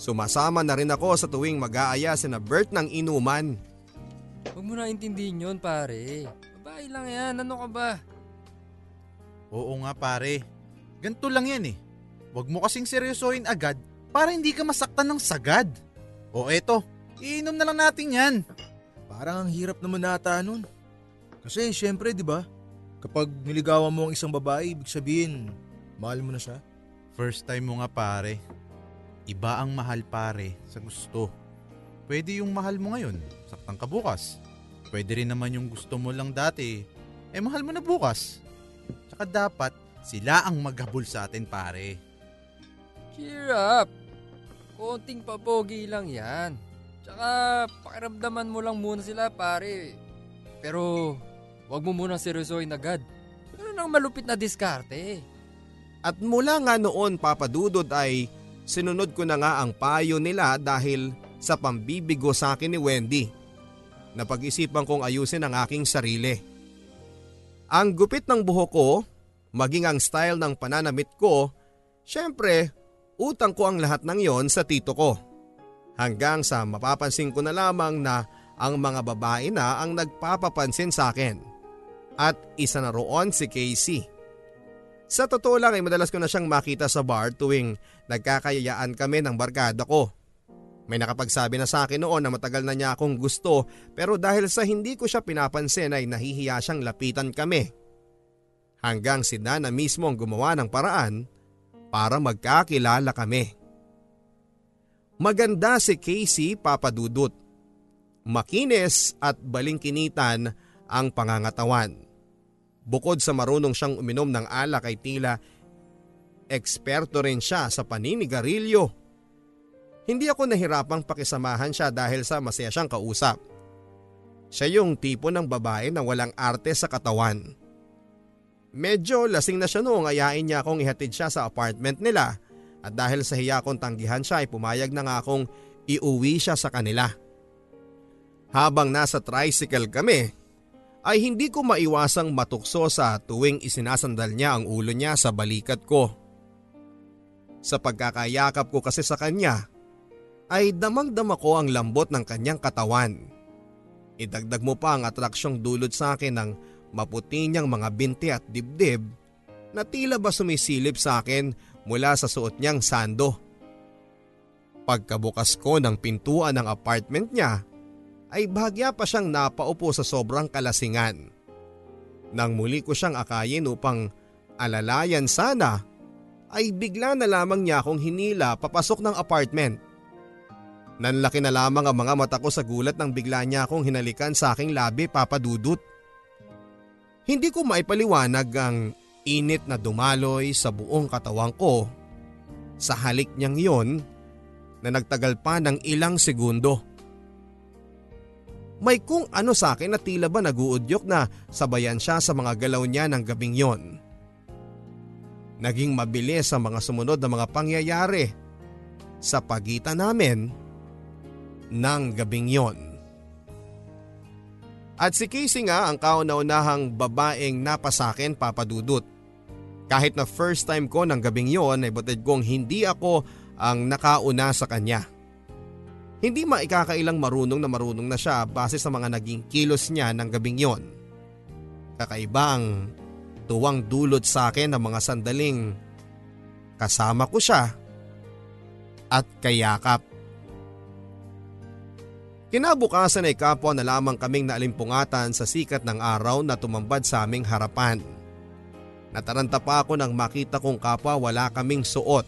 Sumasama na rin ako sa tuwing mag-aaya si na Bert ng inuman. Huwag mo na intindihin yun pare. Babae lang yan, ano ka ba? Oo nga pare. Ganto lang yan eh. Huwag mo kasing seryosohin agad para hindi ka masaktan ng sagad. O eto, iinom na lang natin yan. Parang ang hirap naman nata nun. Kasi syempre di ba, kapag niligawan mo ang isang babae, ibig sabihin, mahal mo na siya. First time mo nga pare. Iba ang mahal pare sa gusto. Pwede yung mahal mo ngayon, saktan ka bukas. Pwede rin naman yung gusto mo lang dati, eh mahal mo na bukas. Tsaka dapat sila ang maghabol sa atin pare. Cheer up. Konting papogi lang yan. Tsaka pakiramdaman mo lang muna sila pare. Pero wag mo munang seryosohin agad. Ano nang malupit na diskarte? At mula nga noon papadudod ay sinunod ko na nga ang payo nila dahil sa pambibigo sa akin ni Wendy. Napag-isipan kong ayusin ang aking sarili. Ang gupit ng buhok ko, maging ang style ng pananamit ko, syempre utang ko ang lahat ng yon sa tito ko. Hanggang sa mapapansin ko na lamang na ang mga babae na ang nagpapapansin sa akin. At isa na roon si Casey. Sa totoo lang ay madalas ko na siyang makita sa bar tuwing nagkakayayaan kami ng barkada ko. May nakapagsabi na sa akin noon na matagal na niya akong gusto pero dahil sa hindi ko siya pinapansin ay nahihiya siyang lapitan kami. Hanggang si Dana mismo ang gumawa ng paraan para magkakilala kami. Maganda si Casey papadudot. Makinis at balingkinitan ang pangangatawan. Bukod sa marunong siyang uminom ng alak ay tila eksperto rin siya sa paninigarilyo hindi ako nahirapang pakisamahan siya dahil sa masaya siyang kausap. Siya yung tipo ng babae na walang arte sa katawan. Medyo lasing na siya noong ayain niya akong ihatid siya sa apartment nila at dahil sa hiya kong tanggihan siya ay pumayag na nga akong iuwi siya sa kanila. Habang nasa tricycle kami ay hindi ko maiwasang matukso sa tuwing isinasandal niya ang ulo niya sa balikat ko. Sa pagkakayakap ko kasi sa kanya ay damang-dama ko ang lambot ng kanyang katawan. Idagdag mo pa ang atraksyong dulot sa akin ng maputi niyang mga binti at dibdib na tila ba sumisilip sa akin mula sa suot niyang sando. Pagkabukas ko ng pintuan ng apartment niya ay bahagya pa siyang napaupo sa sobrang kalasingan. Nang muli ko siyang akayin upang alalayan sana ay bigla na lamang niya akong hinila papasok ng apartment. Nanlaki na lamang ang mga mata ko sa gulat nang bigla niya akong hinalikan sa aking labi papadudot. Hindi ko maipaliwanag ang init na dumaloy sa buong katawan ko sa halik niyang yon na nagtagal pa ng ilang segundo. May kung ano sa akin na tila ba naguudyok na sabayan siya sa mga galaw niya ng gabing yon. Naging mabilis ang mga sumunod na mga pangyayari sa pagitan namin ng gabing yon. At si Casey nga ang kauna-unahang babaeng napasakin papadudot. Kahit na first time ko ng gabing yon ay batid kong hindi ako ang nakauna sa kanya. Hindi maikakailang marunong na marunong na siya base sa mga naging kilos niya ng gabing yon. Kakaiba ang tuwang dulot sa akin ng mga sandaling kasama ko siya at kayakap. Kinabukasan ay kapwa na lamang kaming naalimpungatan sa sikat ng araw na tumambad sa aming harapan. Nataranta pa ako nang makita kong kapwa wala kaming suot.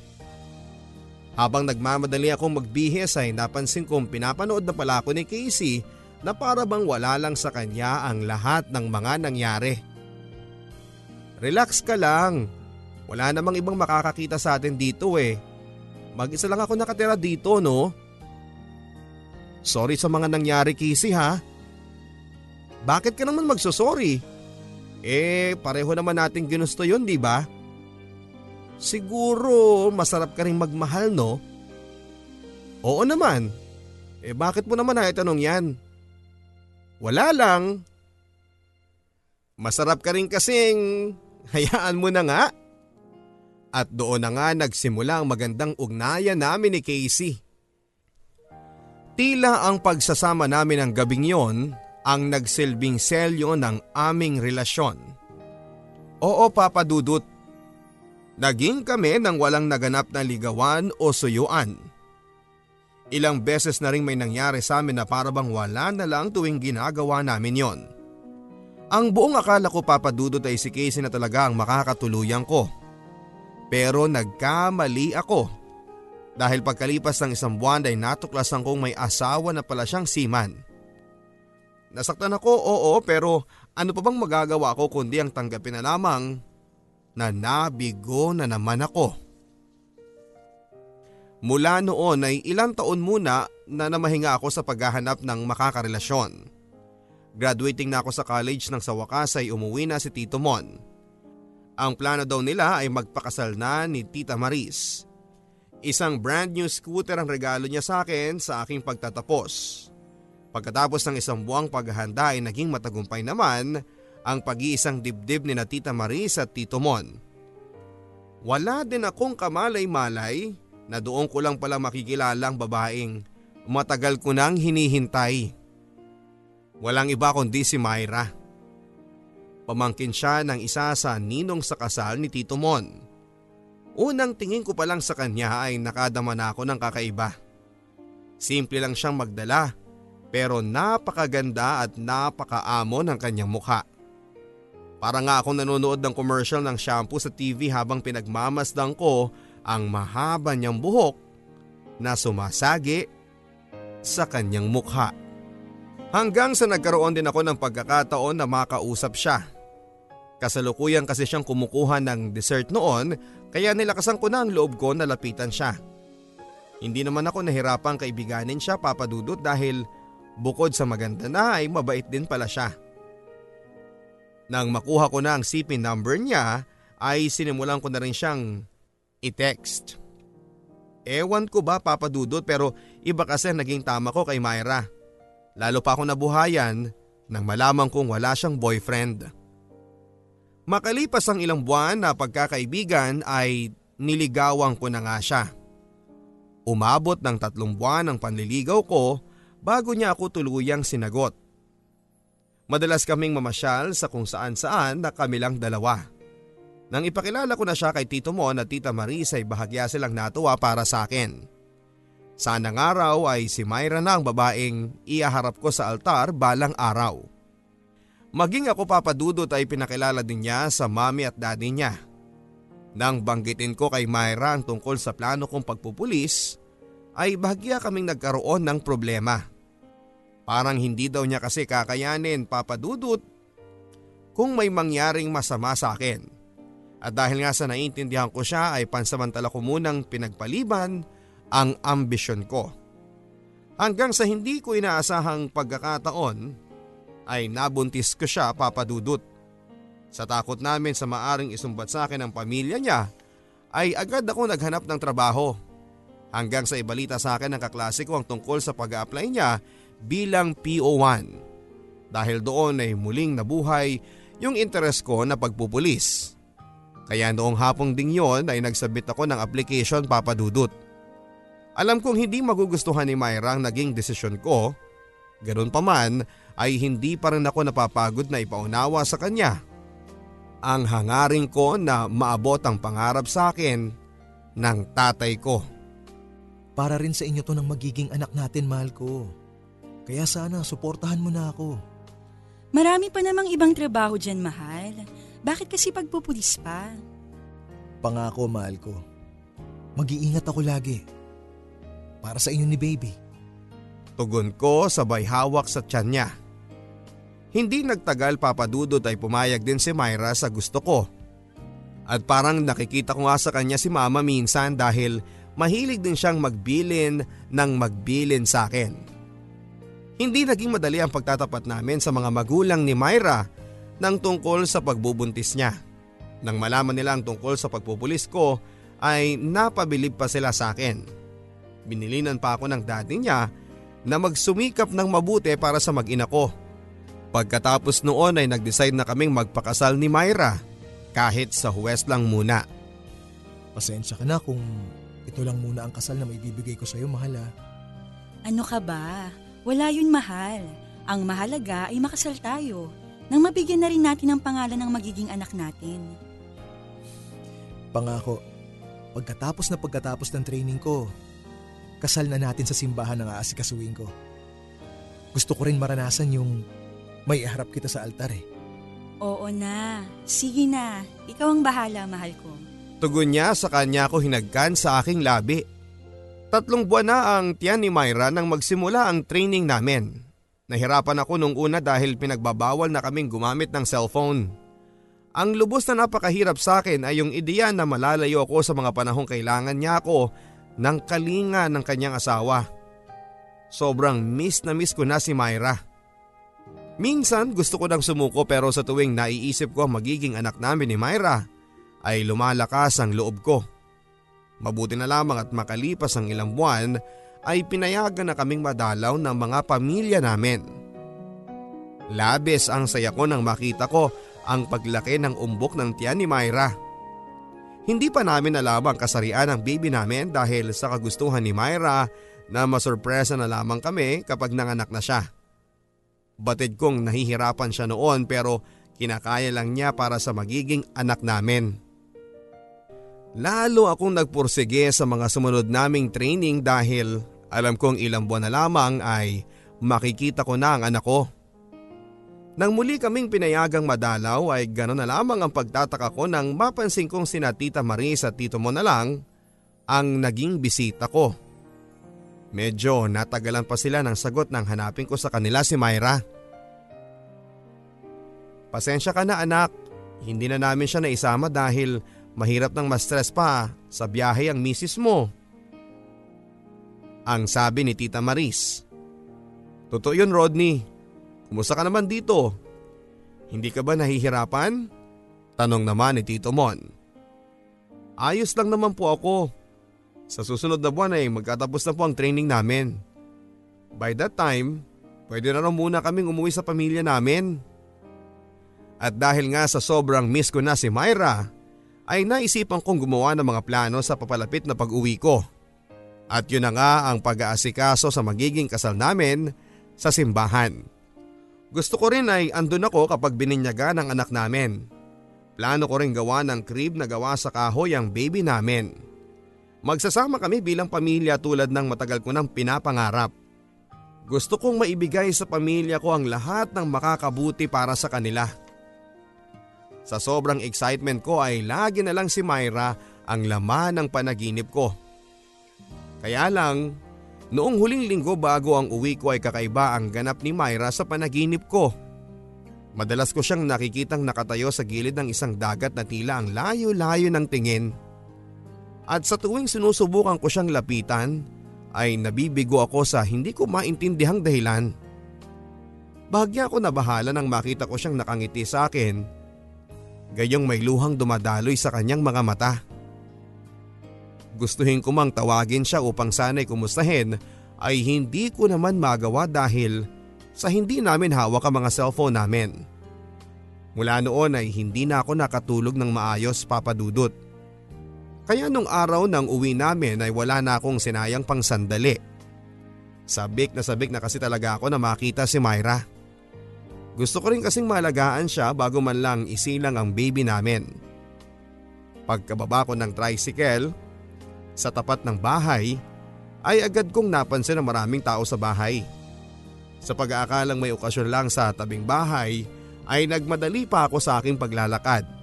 Habang nagmamadali akong magbihis ay napansin kong pinapanood na pala ako ni Casey na para bang wala lang sa kanya ang lahat ng mga nangyari. Relax ka lang. Wala namang ibang makakakita sa atin dito eh. Mag-isa lang ako nakatira dito no. Sorry sa mga nangyari Casey ha. Bakit ka naman magsosorry? Eh pareho naman nating ginusto yun di ba? Siguro masarap ka rin magmahal no? Oo naman. Eh bakit mo naman naitanong yan? Wala lang. Masarap ka rin kasing hayaan mo na nga. At doon na nga nagsimula ang magandang ugnayan namin ni Casey. Tila ang pagsasama namin ng gabing yon ang nagsilbing selyo ng aming relasyon. Oo Papa Dudut, naging kami nang walang naganap na ligawan o suyuan. Ilang beses na rin may nangyari sa amin na parabang wala na lang tuwing ginagawa namin yon. Ang buong akala ko papadudot ay si Casey na talaga ang makakatuluyan ko. Pero nagkamali ako dahil pagkalipas ng isang buwan ay natuklasan kong may asawa na pala siyang siman. Nasaktan ako, oo, pero ano pa bang magagawa ko kundi ang tanggapin na lamang na nabigo na naman ako. Mula noon ay ilang taon muna na namahinga ako sa paghahanap ng makakarelasyon. Graduating na ako sa college nang sa wakas ay umuwi na si Tito Mon. Ang plano daw nila ay magpakasal na ni Tita Maris. Isang brand new scooter ang regalo niya sa akin sa aking pagtatapos. Pagkatapos ng isang buwang paghahanda ay naging matagumpay naman ang pag-iisang dibdib ni na Tita Maris at Tito Mon. Wala din akong kamalay-malay na doon ko lang pala makikilalang babaeng matagal ko nang hinihintay. Walang iba kundi si Myra. Pamangkin siya ng isa sa ninong sa kasal ni Tito Mon. Unang tingin ko pa lang sa kanya ay nakadama na ako ng kakaiba. Simple lang siyang magdala pero napakaganda at napakaamo ng kanyang mukha. Para nga akong nanonood ng commercial ng shampoo sa TV habang pinagmamasdan ko ang mahaba niyang buhok na sumasagi sa kanyang mukha. Hanggang sa nagkaroon din ako ng pagkakataon na makausap siya. Kasalukuyan kasi siyang kumukuha ng dessert noon kaya nilakasan ko na ang loob ko na lapitan siya. Hindi naman ako nahirapang kaibiganin siya papadudot dahil bukod sa maganda na ay mabait din pala siya. Nang makuha ko na ang CP number niya ay sinimulan ko na rin siyang i-text. Ewan ko ba papadudot pero iba kasi naging tama ko kay Myra. Lalo pa ako nabuhayan nang malaman kong wala siyang boyfriend. Makalipas ang ilang buwan na pagkakaibigan ay niligawan ko na nga siya. Umabot ng tatlong buwan ang panliligaw ko bago niya ako tuluyang sinagot. Madalas kaming mamasyal sa kung saan saan na kami lang dalawa. Nang ipakilala ko na siya kay Tito Mon at Tita Marisa ay bahagya silang natuwa para sa akin. Sana ng araw ay si Myra na ang babaeng iaharap ko sa altar balang araw. Maging ako papadudot ay pinakilala din niya sa mami at daddy niya. Nang banggitin ko kay Myra ang tungkol sa plano kong pagpupulis, ay bahagya kaming nagkaroon ng problema. Parang hindi daw niya kasi kakayanin papadudot kung may mangyaring masama sa akin. At dahil nga sa naiintindihan ko siya ay pansamantala ko munang pinagpaliban ang ambisyon ko. Hanggang sa hindi ko inaasahang pagkakataon ay nabuntis ko siya papadudot. Sa takot namin sa maaring isumbat sa akin ng pamilya niya ay agad ako naghanap ng trabaho. Hanggang sa ibalita sa akin ng kaklase ko ang tungkol sa pag apply niya bilang PO1. Dahil doon ay muling nabuhay yung interes ko na pagpupulis. Kaya noong hapong ding yon ay nagsabit ako ng application papadudot. Alam kong hindi magugustuhan ni Myra ang naging desisyon ko. Ganun pa man ay hindi pa rin ako napapagod na ipaunawa sa kanya. Ang hangaring ko na maabot ang pangarap sa akin ng tatay ko. Para rin sa inyo to ng magiging anak natin, mahal ko. Kaya sana suportahan mo na ako. Marami pa namang ibang trabaho dyan, mahal. Bakit kasi pagpupulis pa? Pangako, mahal ko. Mag-iingat ako lagi. Para sa inyo ni baby. Tugon ko sabay hawak sa tiyan niya. Hindi nagtagal papadudod ay pumayag din si Myra sa gusto ko. At parang nakikita ko nga sa kanya si mama minsan dahil mahilig din siyang magbilin ng magbilin sa akin. Hindi naging madali ang pagtatapat namin sa mga magulang ni Myra ng tungkol sa pagbubuntis niya. Nang malaman nila ang tungkol sa pagpupulis ko ay napabilib pa sila sa akin. Binilinan pa ako ng daddy niya na magsumikap ng mabuti para sa mag-ina ko. Pagkatapos noon ay nag-decide na kaming magpakasal ni Myra kahit sa huwes lang muna. Pasensya ka na kung ito lang muna ang kasal na may bibigay ko sa iyo, mahal ha. Ano ka ba? Wala yun mahal. Ang mahalaga ay makasal tayo nang mabigyan na rin natin ang pangalan ng magiging anak natin. Pangako, pagkatapos na pagkatapos ng training ko, kasal na natin sa simbahan ng aasikasuhin ko. Gusto ko rin maranasan yung may iharap kita sa altar eh. Oo na. Sige na. Ikaw ang bahala, mahal ko. Tugon niya sa kanya ko hinagkan sa aking labi. Tatlong buwan na ang tiyan ni Myra nang magsimula ang training namin. Nahirapan ako nung una dahil pinagbabawal na kaming gumamit ng cellphone. Ang lubos na napakahirap sa akin ay yung ideya na malalayo ako sa mga panahong kailangan niya ako ng kalinga ng kanyang asawa. Sobrang miss na miss ko na si Myra. Minsan gusto ko nang sumuko pero sa tuwing naiisip ko magiging anak namin ni Myra ay lumalakas ang loob ko. Mabuti na lamang at makalipas ang ilang buwan ay pinayagan na kaming madalaw ng mga pamilya namin. Labis ang saya ko nang makita ko ang paglaki ng umbok ng tiyan ni Myra. Hindi pa namin alam ang kasarian ng baby namin dahil sa kagustuhan ni Myra na masurpresa na lamang kami kapag nanganak na siya. Batid kong nahihirapan siya noon pero kinakaya lang niya para sa magiging anak namin. Lalo akong nagpursige sa mga sumunod naming training dahil alam kong ilang buwan na lamang ay makikita ko na ang anak ko. Nang muli kaming pinayagang madalaw ay gano'n na lamang ang pagtataka ko nang mapansin kong sina Tita Maris at Tito mo na lang ang naging bisita ko. Medyo natagalan pa sila ng sagot nang hanapin ko sa kanila si Myra. Pasensya ka na anak, hindi na namin siya naisama dahil mahirap nang ma-stress pa sa biyahe ang misis mo. Ang sabi ni Tita Maris. Totoo yun Rodney, Kumusta ka naman dito? Hindi ka ba nahihirapan? Tanong naman ni Tito Mon. Ayos lang naman po ako. Sa susunod na buwan ay magkatapos na po ang training namin. By that time, pwede na raw muna kaming umuwi sa pamilya namin. At dahil nga sa sobrang miss ko na si Myra, ay naisipan kong gumawa ng mga plano sa papalapit na pag-uwi ko. At yun na nga ang pag-aasikaso sa magiging kasal namin sa simbahan. Gusto ko rin ay andun ako kapag bininyaga ng anak namin. Plano ko rin gawa ng crib na gawa sa kahoy ang baby namin. Magsasama kami bilang pamilya tulad ng matagal ko nang pinapangarap. Gusto kong maibigay sa pamilya ko ang lahat ng makakabuti para sa kanila. Sa sobrang excitement ko ay lagi na lang si Myra ang laman ng panaginip ko. Kaya lang, Noong huling linggo bago ang uwi ko ay kakaiba ang ganap ni Myra sa panaginip ko. Madalas ko siyang nakikitang nakatayo sa gilid ng isang dagat na tila ang layo-layo ng tingin. At sa tuwing sinusubukan ko siyang lapitan, ay nabibigo ako sa hindi ko maintindihang dahilan. Bahagya ako nabahala nang makita ko siyang nakangiti sa akin. Gayong may luhang dumadaloy sa kanyang mga mata. Gustuhin ko mang tawagin siya upang sana'y kumustahin ay hindi ko naman magawa dahil sa hindi namin hawak ang mga cellphone namin. Mula noon ay hindi na ako nakatulog ng maayos papadudot. Kaya nung araw ng uwi namin ay wala na akong sinayang pang sandali. Sabik na sabik na kasi talaga ako na makita si Myra. Gusto ko rin kasing malagaan siya bago man lang isilang ang baby namin. Pagkababa ko ng tricycle sa tapat ng bahay ay agad kong napansin na maraming tao sa bahay. Sa pag-aakalang may okasyon lang sa tabing bahay ay nagmadali pa ako sa aking paglalakad.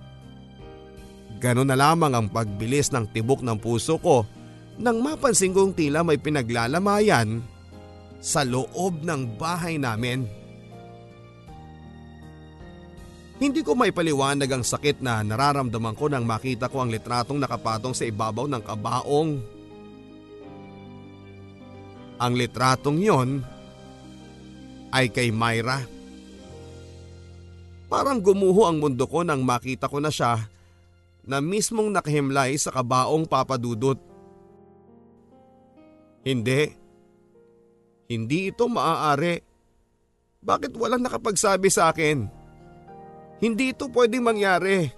Ganon na lamang ang pagbilis ng tibok ng puso ko nang mapansin kong tila may pinaglalamayan sa loob ng bahay namin. Hindi ko may paliwanag ang sakit na nararamdaman ko nang makita ko ang litratong nakapatong sa ibabaw ng kabaong. Ang litratong yon ay kay Myra. Parang gumuho ang mundo ko nang makita ko na siya na mismong nakahimlay sa kabaong papadudot. Hindi. Hindi ito maaari. Bakit walang nakapagsabi sa akin? Hindi ito pwedeng mangyari.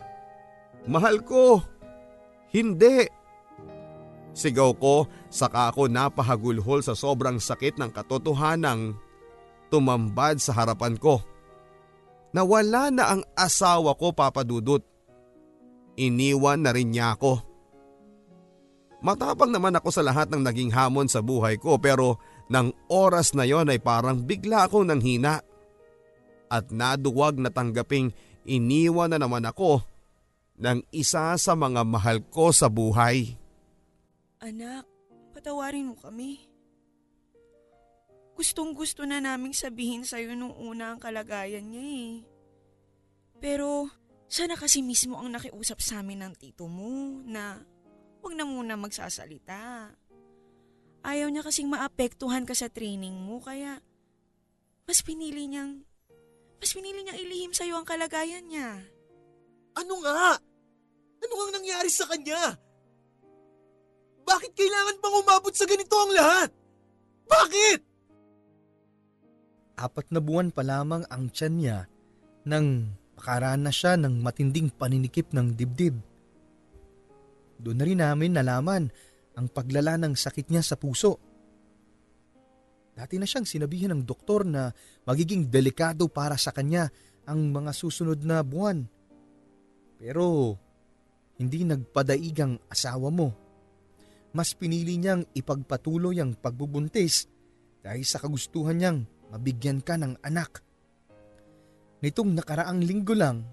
Mahal ko. Hindi. Sigaw ko saka ako napahagulhol sa sobrang sakit ng katotohanang tumambad sa harapan ko. Nawala na ang asawa ko papadudot. Iniwan na rin niya ako. Matapang naman ako sa lahat ng naging hamon sa buhay ko pero nang oras na yon ay parang bigla akong nanghina. At naduwag na tanggaping iniwan na naman ako ng isa sa mga mahal ko sa buhay. Anak, patawarin mo kami. Gustong gusto na naming sabihin sa'yo nung una ang kalagayan niya eh. Pero sana kasi mismo ang nakiusap sa amin ng tito mo na huwag na muna magsasalita. ayaw niya kasing maapektuhan ka sa training mo kaya mas pinili niyang mas pinili niyang ilihim sa'yo ang kalagayan niya. Ano nga? Ano nga nangyari sa kanya? Bakit kailangan bang umabot sa ganito ang lahat? Bakit? Apat na buwan pa lamang ang tiyan niya nang makarana siya ng matinding paninikip ng dibdib. Doon na rin namin nalaman ang paglala ng sakit niya sa puso. Dati na siyang sinabihan ng doktor na magiging delikado para sa kanya ang mga susunod na buwan. Pero hindi nagpadaigang asawa mo. Mas pinili niyang ipagpatuloy ang pagbubuntis dahil sa kagustuhan niyang mabigyan ka ng anak. Nitong nakaraang linggo lang,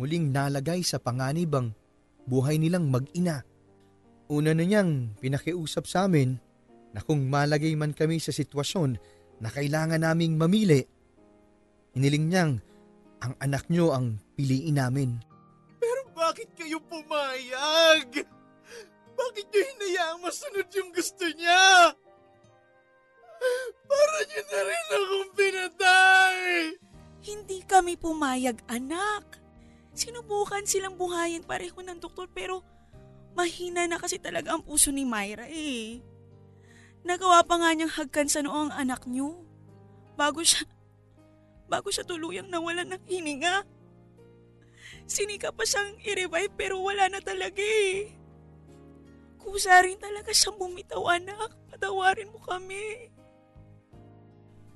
muling nalagay sa panganib ang buhay nilang mag-ina. Una na niyang pinakiusap sa amin na kung malagay man kami sa sitwasyon na kailangan naming mamili, hiniling niyang ang anak niyo ang piliin namin. Pero bakit kayo pumayag? Bakit niyo hinayaang masunod yung gusto niya? Para niyo na rin akong pinatay! Hindi kami pumayag, anak. Sinubukan silang buhayin pareho ng doktor pero mahina na kasi talaga ang puso ni Myra eh. Nagawa pa nga niyang hagkan sa noo ang anak niyo. Bago siya, bago siya tuluyang nawalan ng hininga. Sinika pa siyang i-revive pero wala na talaga eh. Kusa rin talaga siyang bumitaw anak. Patawarin mo kami.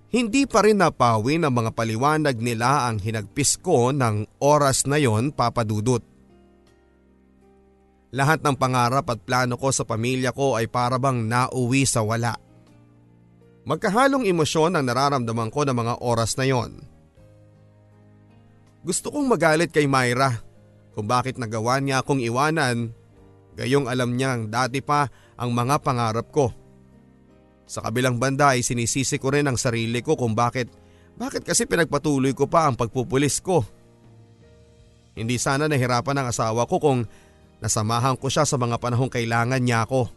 Hindi pa rin napawi ng mga paliwanag nila ang hinagpis ko ng oras na yon papadudot. Lahat ng pangarap at plano ko sa pamilya ko ay parabang nauwi sa wala. Magkahalong emosyon ang nararamdaman ko ng mga oras na yon. Gusto kong magalit kay Myra kung bakit nagawa niya akong iwanan gayong alam niyang dati pa ang mga pangarap ko. Sa kabilang banda ay sinisisi ko rin ang sarili ko kung bakit, bakit kasi pinagpatuloy ko pa ang pagpupulis ko. Hindi sana nahirapan ang asawa ko kung nasamahan ko siya sa mga panahong kailangan niya ako.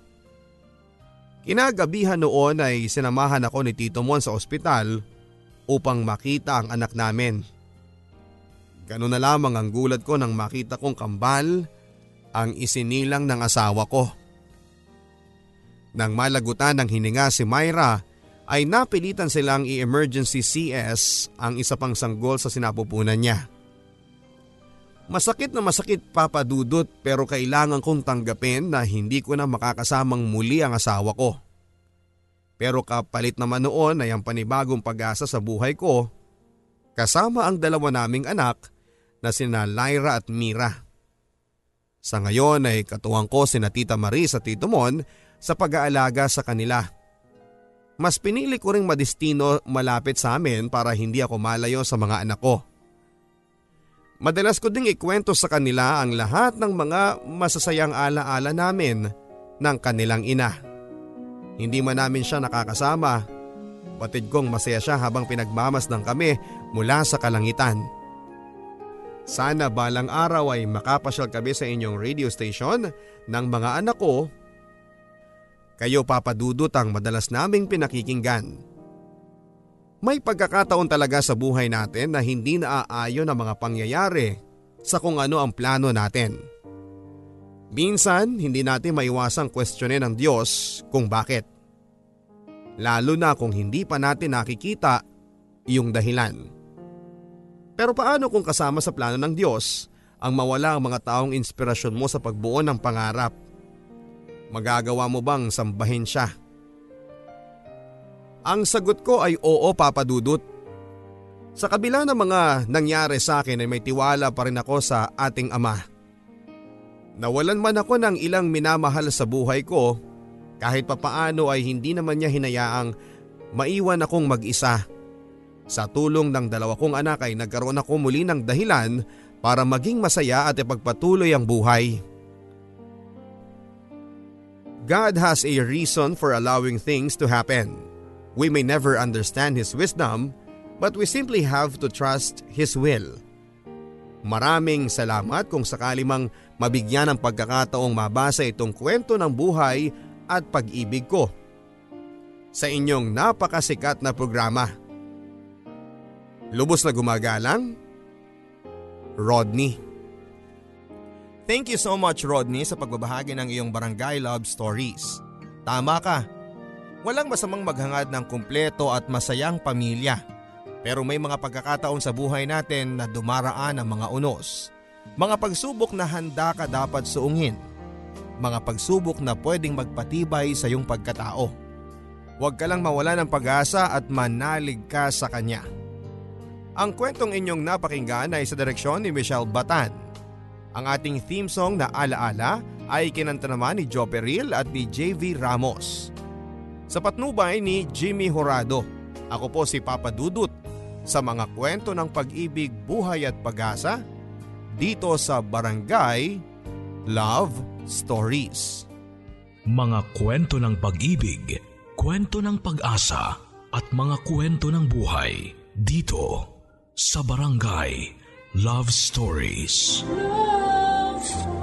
Kinagabihan noon ay sinamahan ako ni Tito Mon sa ospital upang makita ang anak namin. Ganun na lamang ang gulat ko nang makita kong kambal ang isinilang ng asawa ko. Nang malagutan ng hininga si Myra ay napilitan silang i-emergency CS ang isa pang sanggol sa sinapupunan niya. Masakit na masakit papadudot pero kailangan kong tanggapin na hindi ko na makakasamang muli ang asawa ko. Pero kapalit naman noon ay ang panibagong pag-asa sa buhay ko kasama ang dalawa naming anak na sina Lyra at Mira. Sa ngayon ay katuwang ko sina Tita Marie sa Tito Mon sa pag-aalaga sa kanila. Mas pinili ko ring madistino malapit sa amin para hindi ako malayo sa mga anak ko. Madalas ko ding ikwento sa kanila ang lahat ng mga masasayang alaala namin ng kanilang ina. Hindi man namin siya nakakasama, patid kong masaya siya habang pinagmamasdan kami mula sa kalangitan. Sana balang araw ay makapasyal kami sa inyong radio station ng mga anak ko kayo papadudot ang madalas naming pinakikinggan. May pagkakataon talaga sa buhay natin na hindi naaayon ang mga pangyayari sa kung ano ang plano natin. Minsan, hindi natin maiwasang kwestiyonin ng Diyos kung bakit. Lalo na kung hindi pa natin nakikita yung dahilan. Pero paano kung kasama sa plano ng Diyos ang mawala ang mga taong inspirasyon mo sa pagbuo ng pangarap? Magagawa mo bang sambahin siya? Ang sagot ko ay oo papadudot. Sa kabila ng mga nangyari sa akin ay may tiwala pa rin ako sa ating ama. Nawalan man ako ng ilang minamahal sa buhay ko, kahit papaano ay hindi naman niya hinayaang maiwan akong mag-isa. Sa tulong ng dalawa kong anak ay nagkaroon ako muli ng dahilan para maging masaya at ipagpatuloy ang buhay. God has a reason for allowing things to happen. We may never understand His wisdom, but we simply have to trust His will. Maraming salamat kung sakali mang mabigyan ng pagkakataong mabasa itong kwento ng buhay at pag-ibig ko. sa inyong napakasikat na programa. Lubos na gumagalang, Rodney. Thank you so much Rodney sa pagbabahagi ng iyong barangay love stories. Tama ka, walang masamang maghangad ng kumpleto at masayang pamilya. Pero may mga pagkakataon sa buhay natin na dumaraan ang mga unos. Mga pagsubok na handa ka dapat suungin. Mga pagsubok na pwedeng magpatibay sa iyong pagkatao. Huwag ka lang mawala ng pag-asa at manalig ka sa kanya. Ang kwentong inyong napakinggan ay sa direksyon ni Michelle Batan. Ang ating theme song na Alaala ay kinanta naman ni Joe Peril at ni JV Ramos. Sa patnubay ni Jimmy Horado. Ako po si Papa Dudut sa mga kwento ng pag-ibig, buhay at pag-asa dito sa Barangay Love Stories. Mga kwento ng pag-ibig, kwento ng pag-asa at mga kwento ng buhay dito sa Barangay Love Stories. Love stories.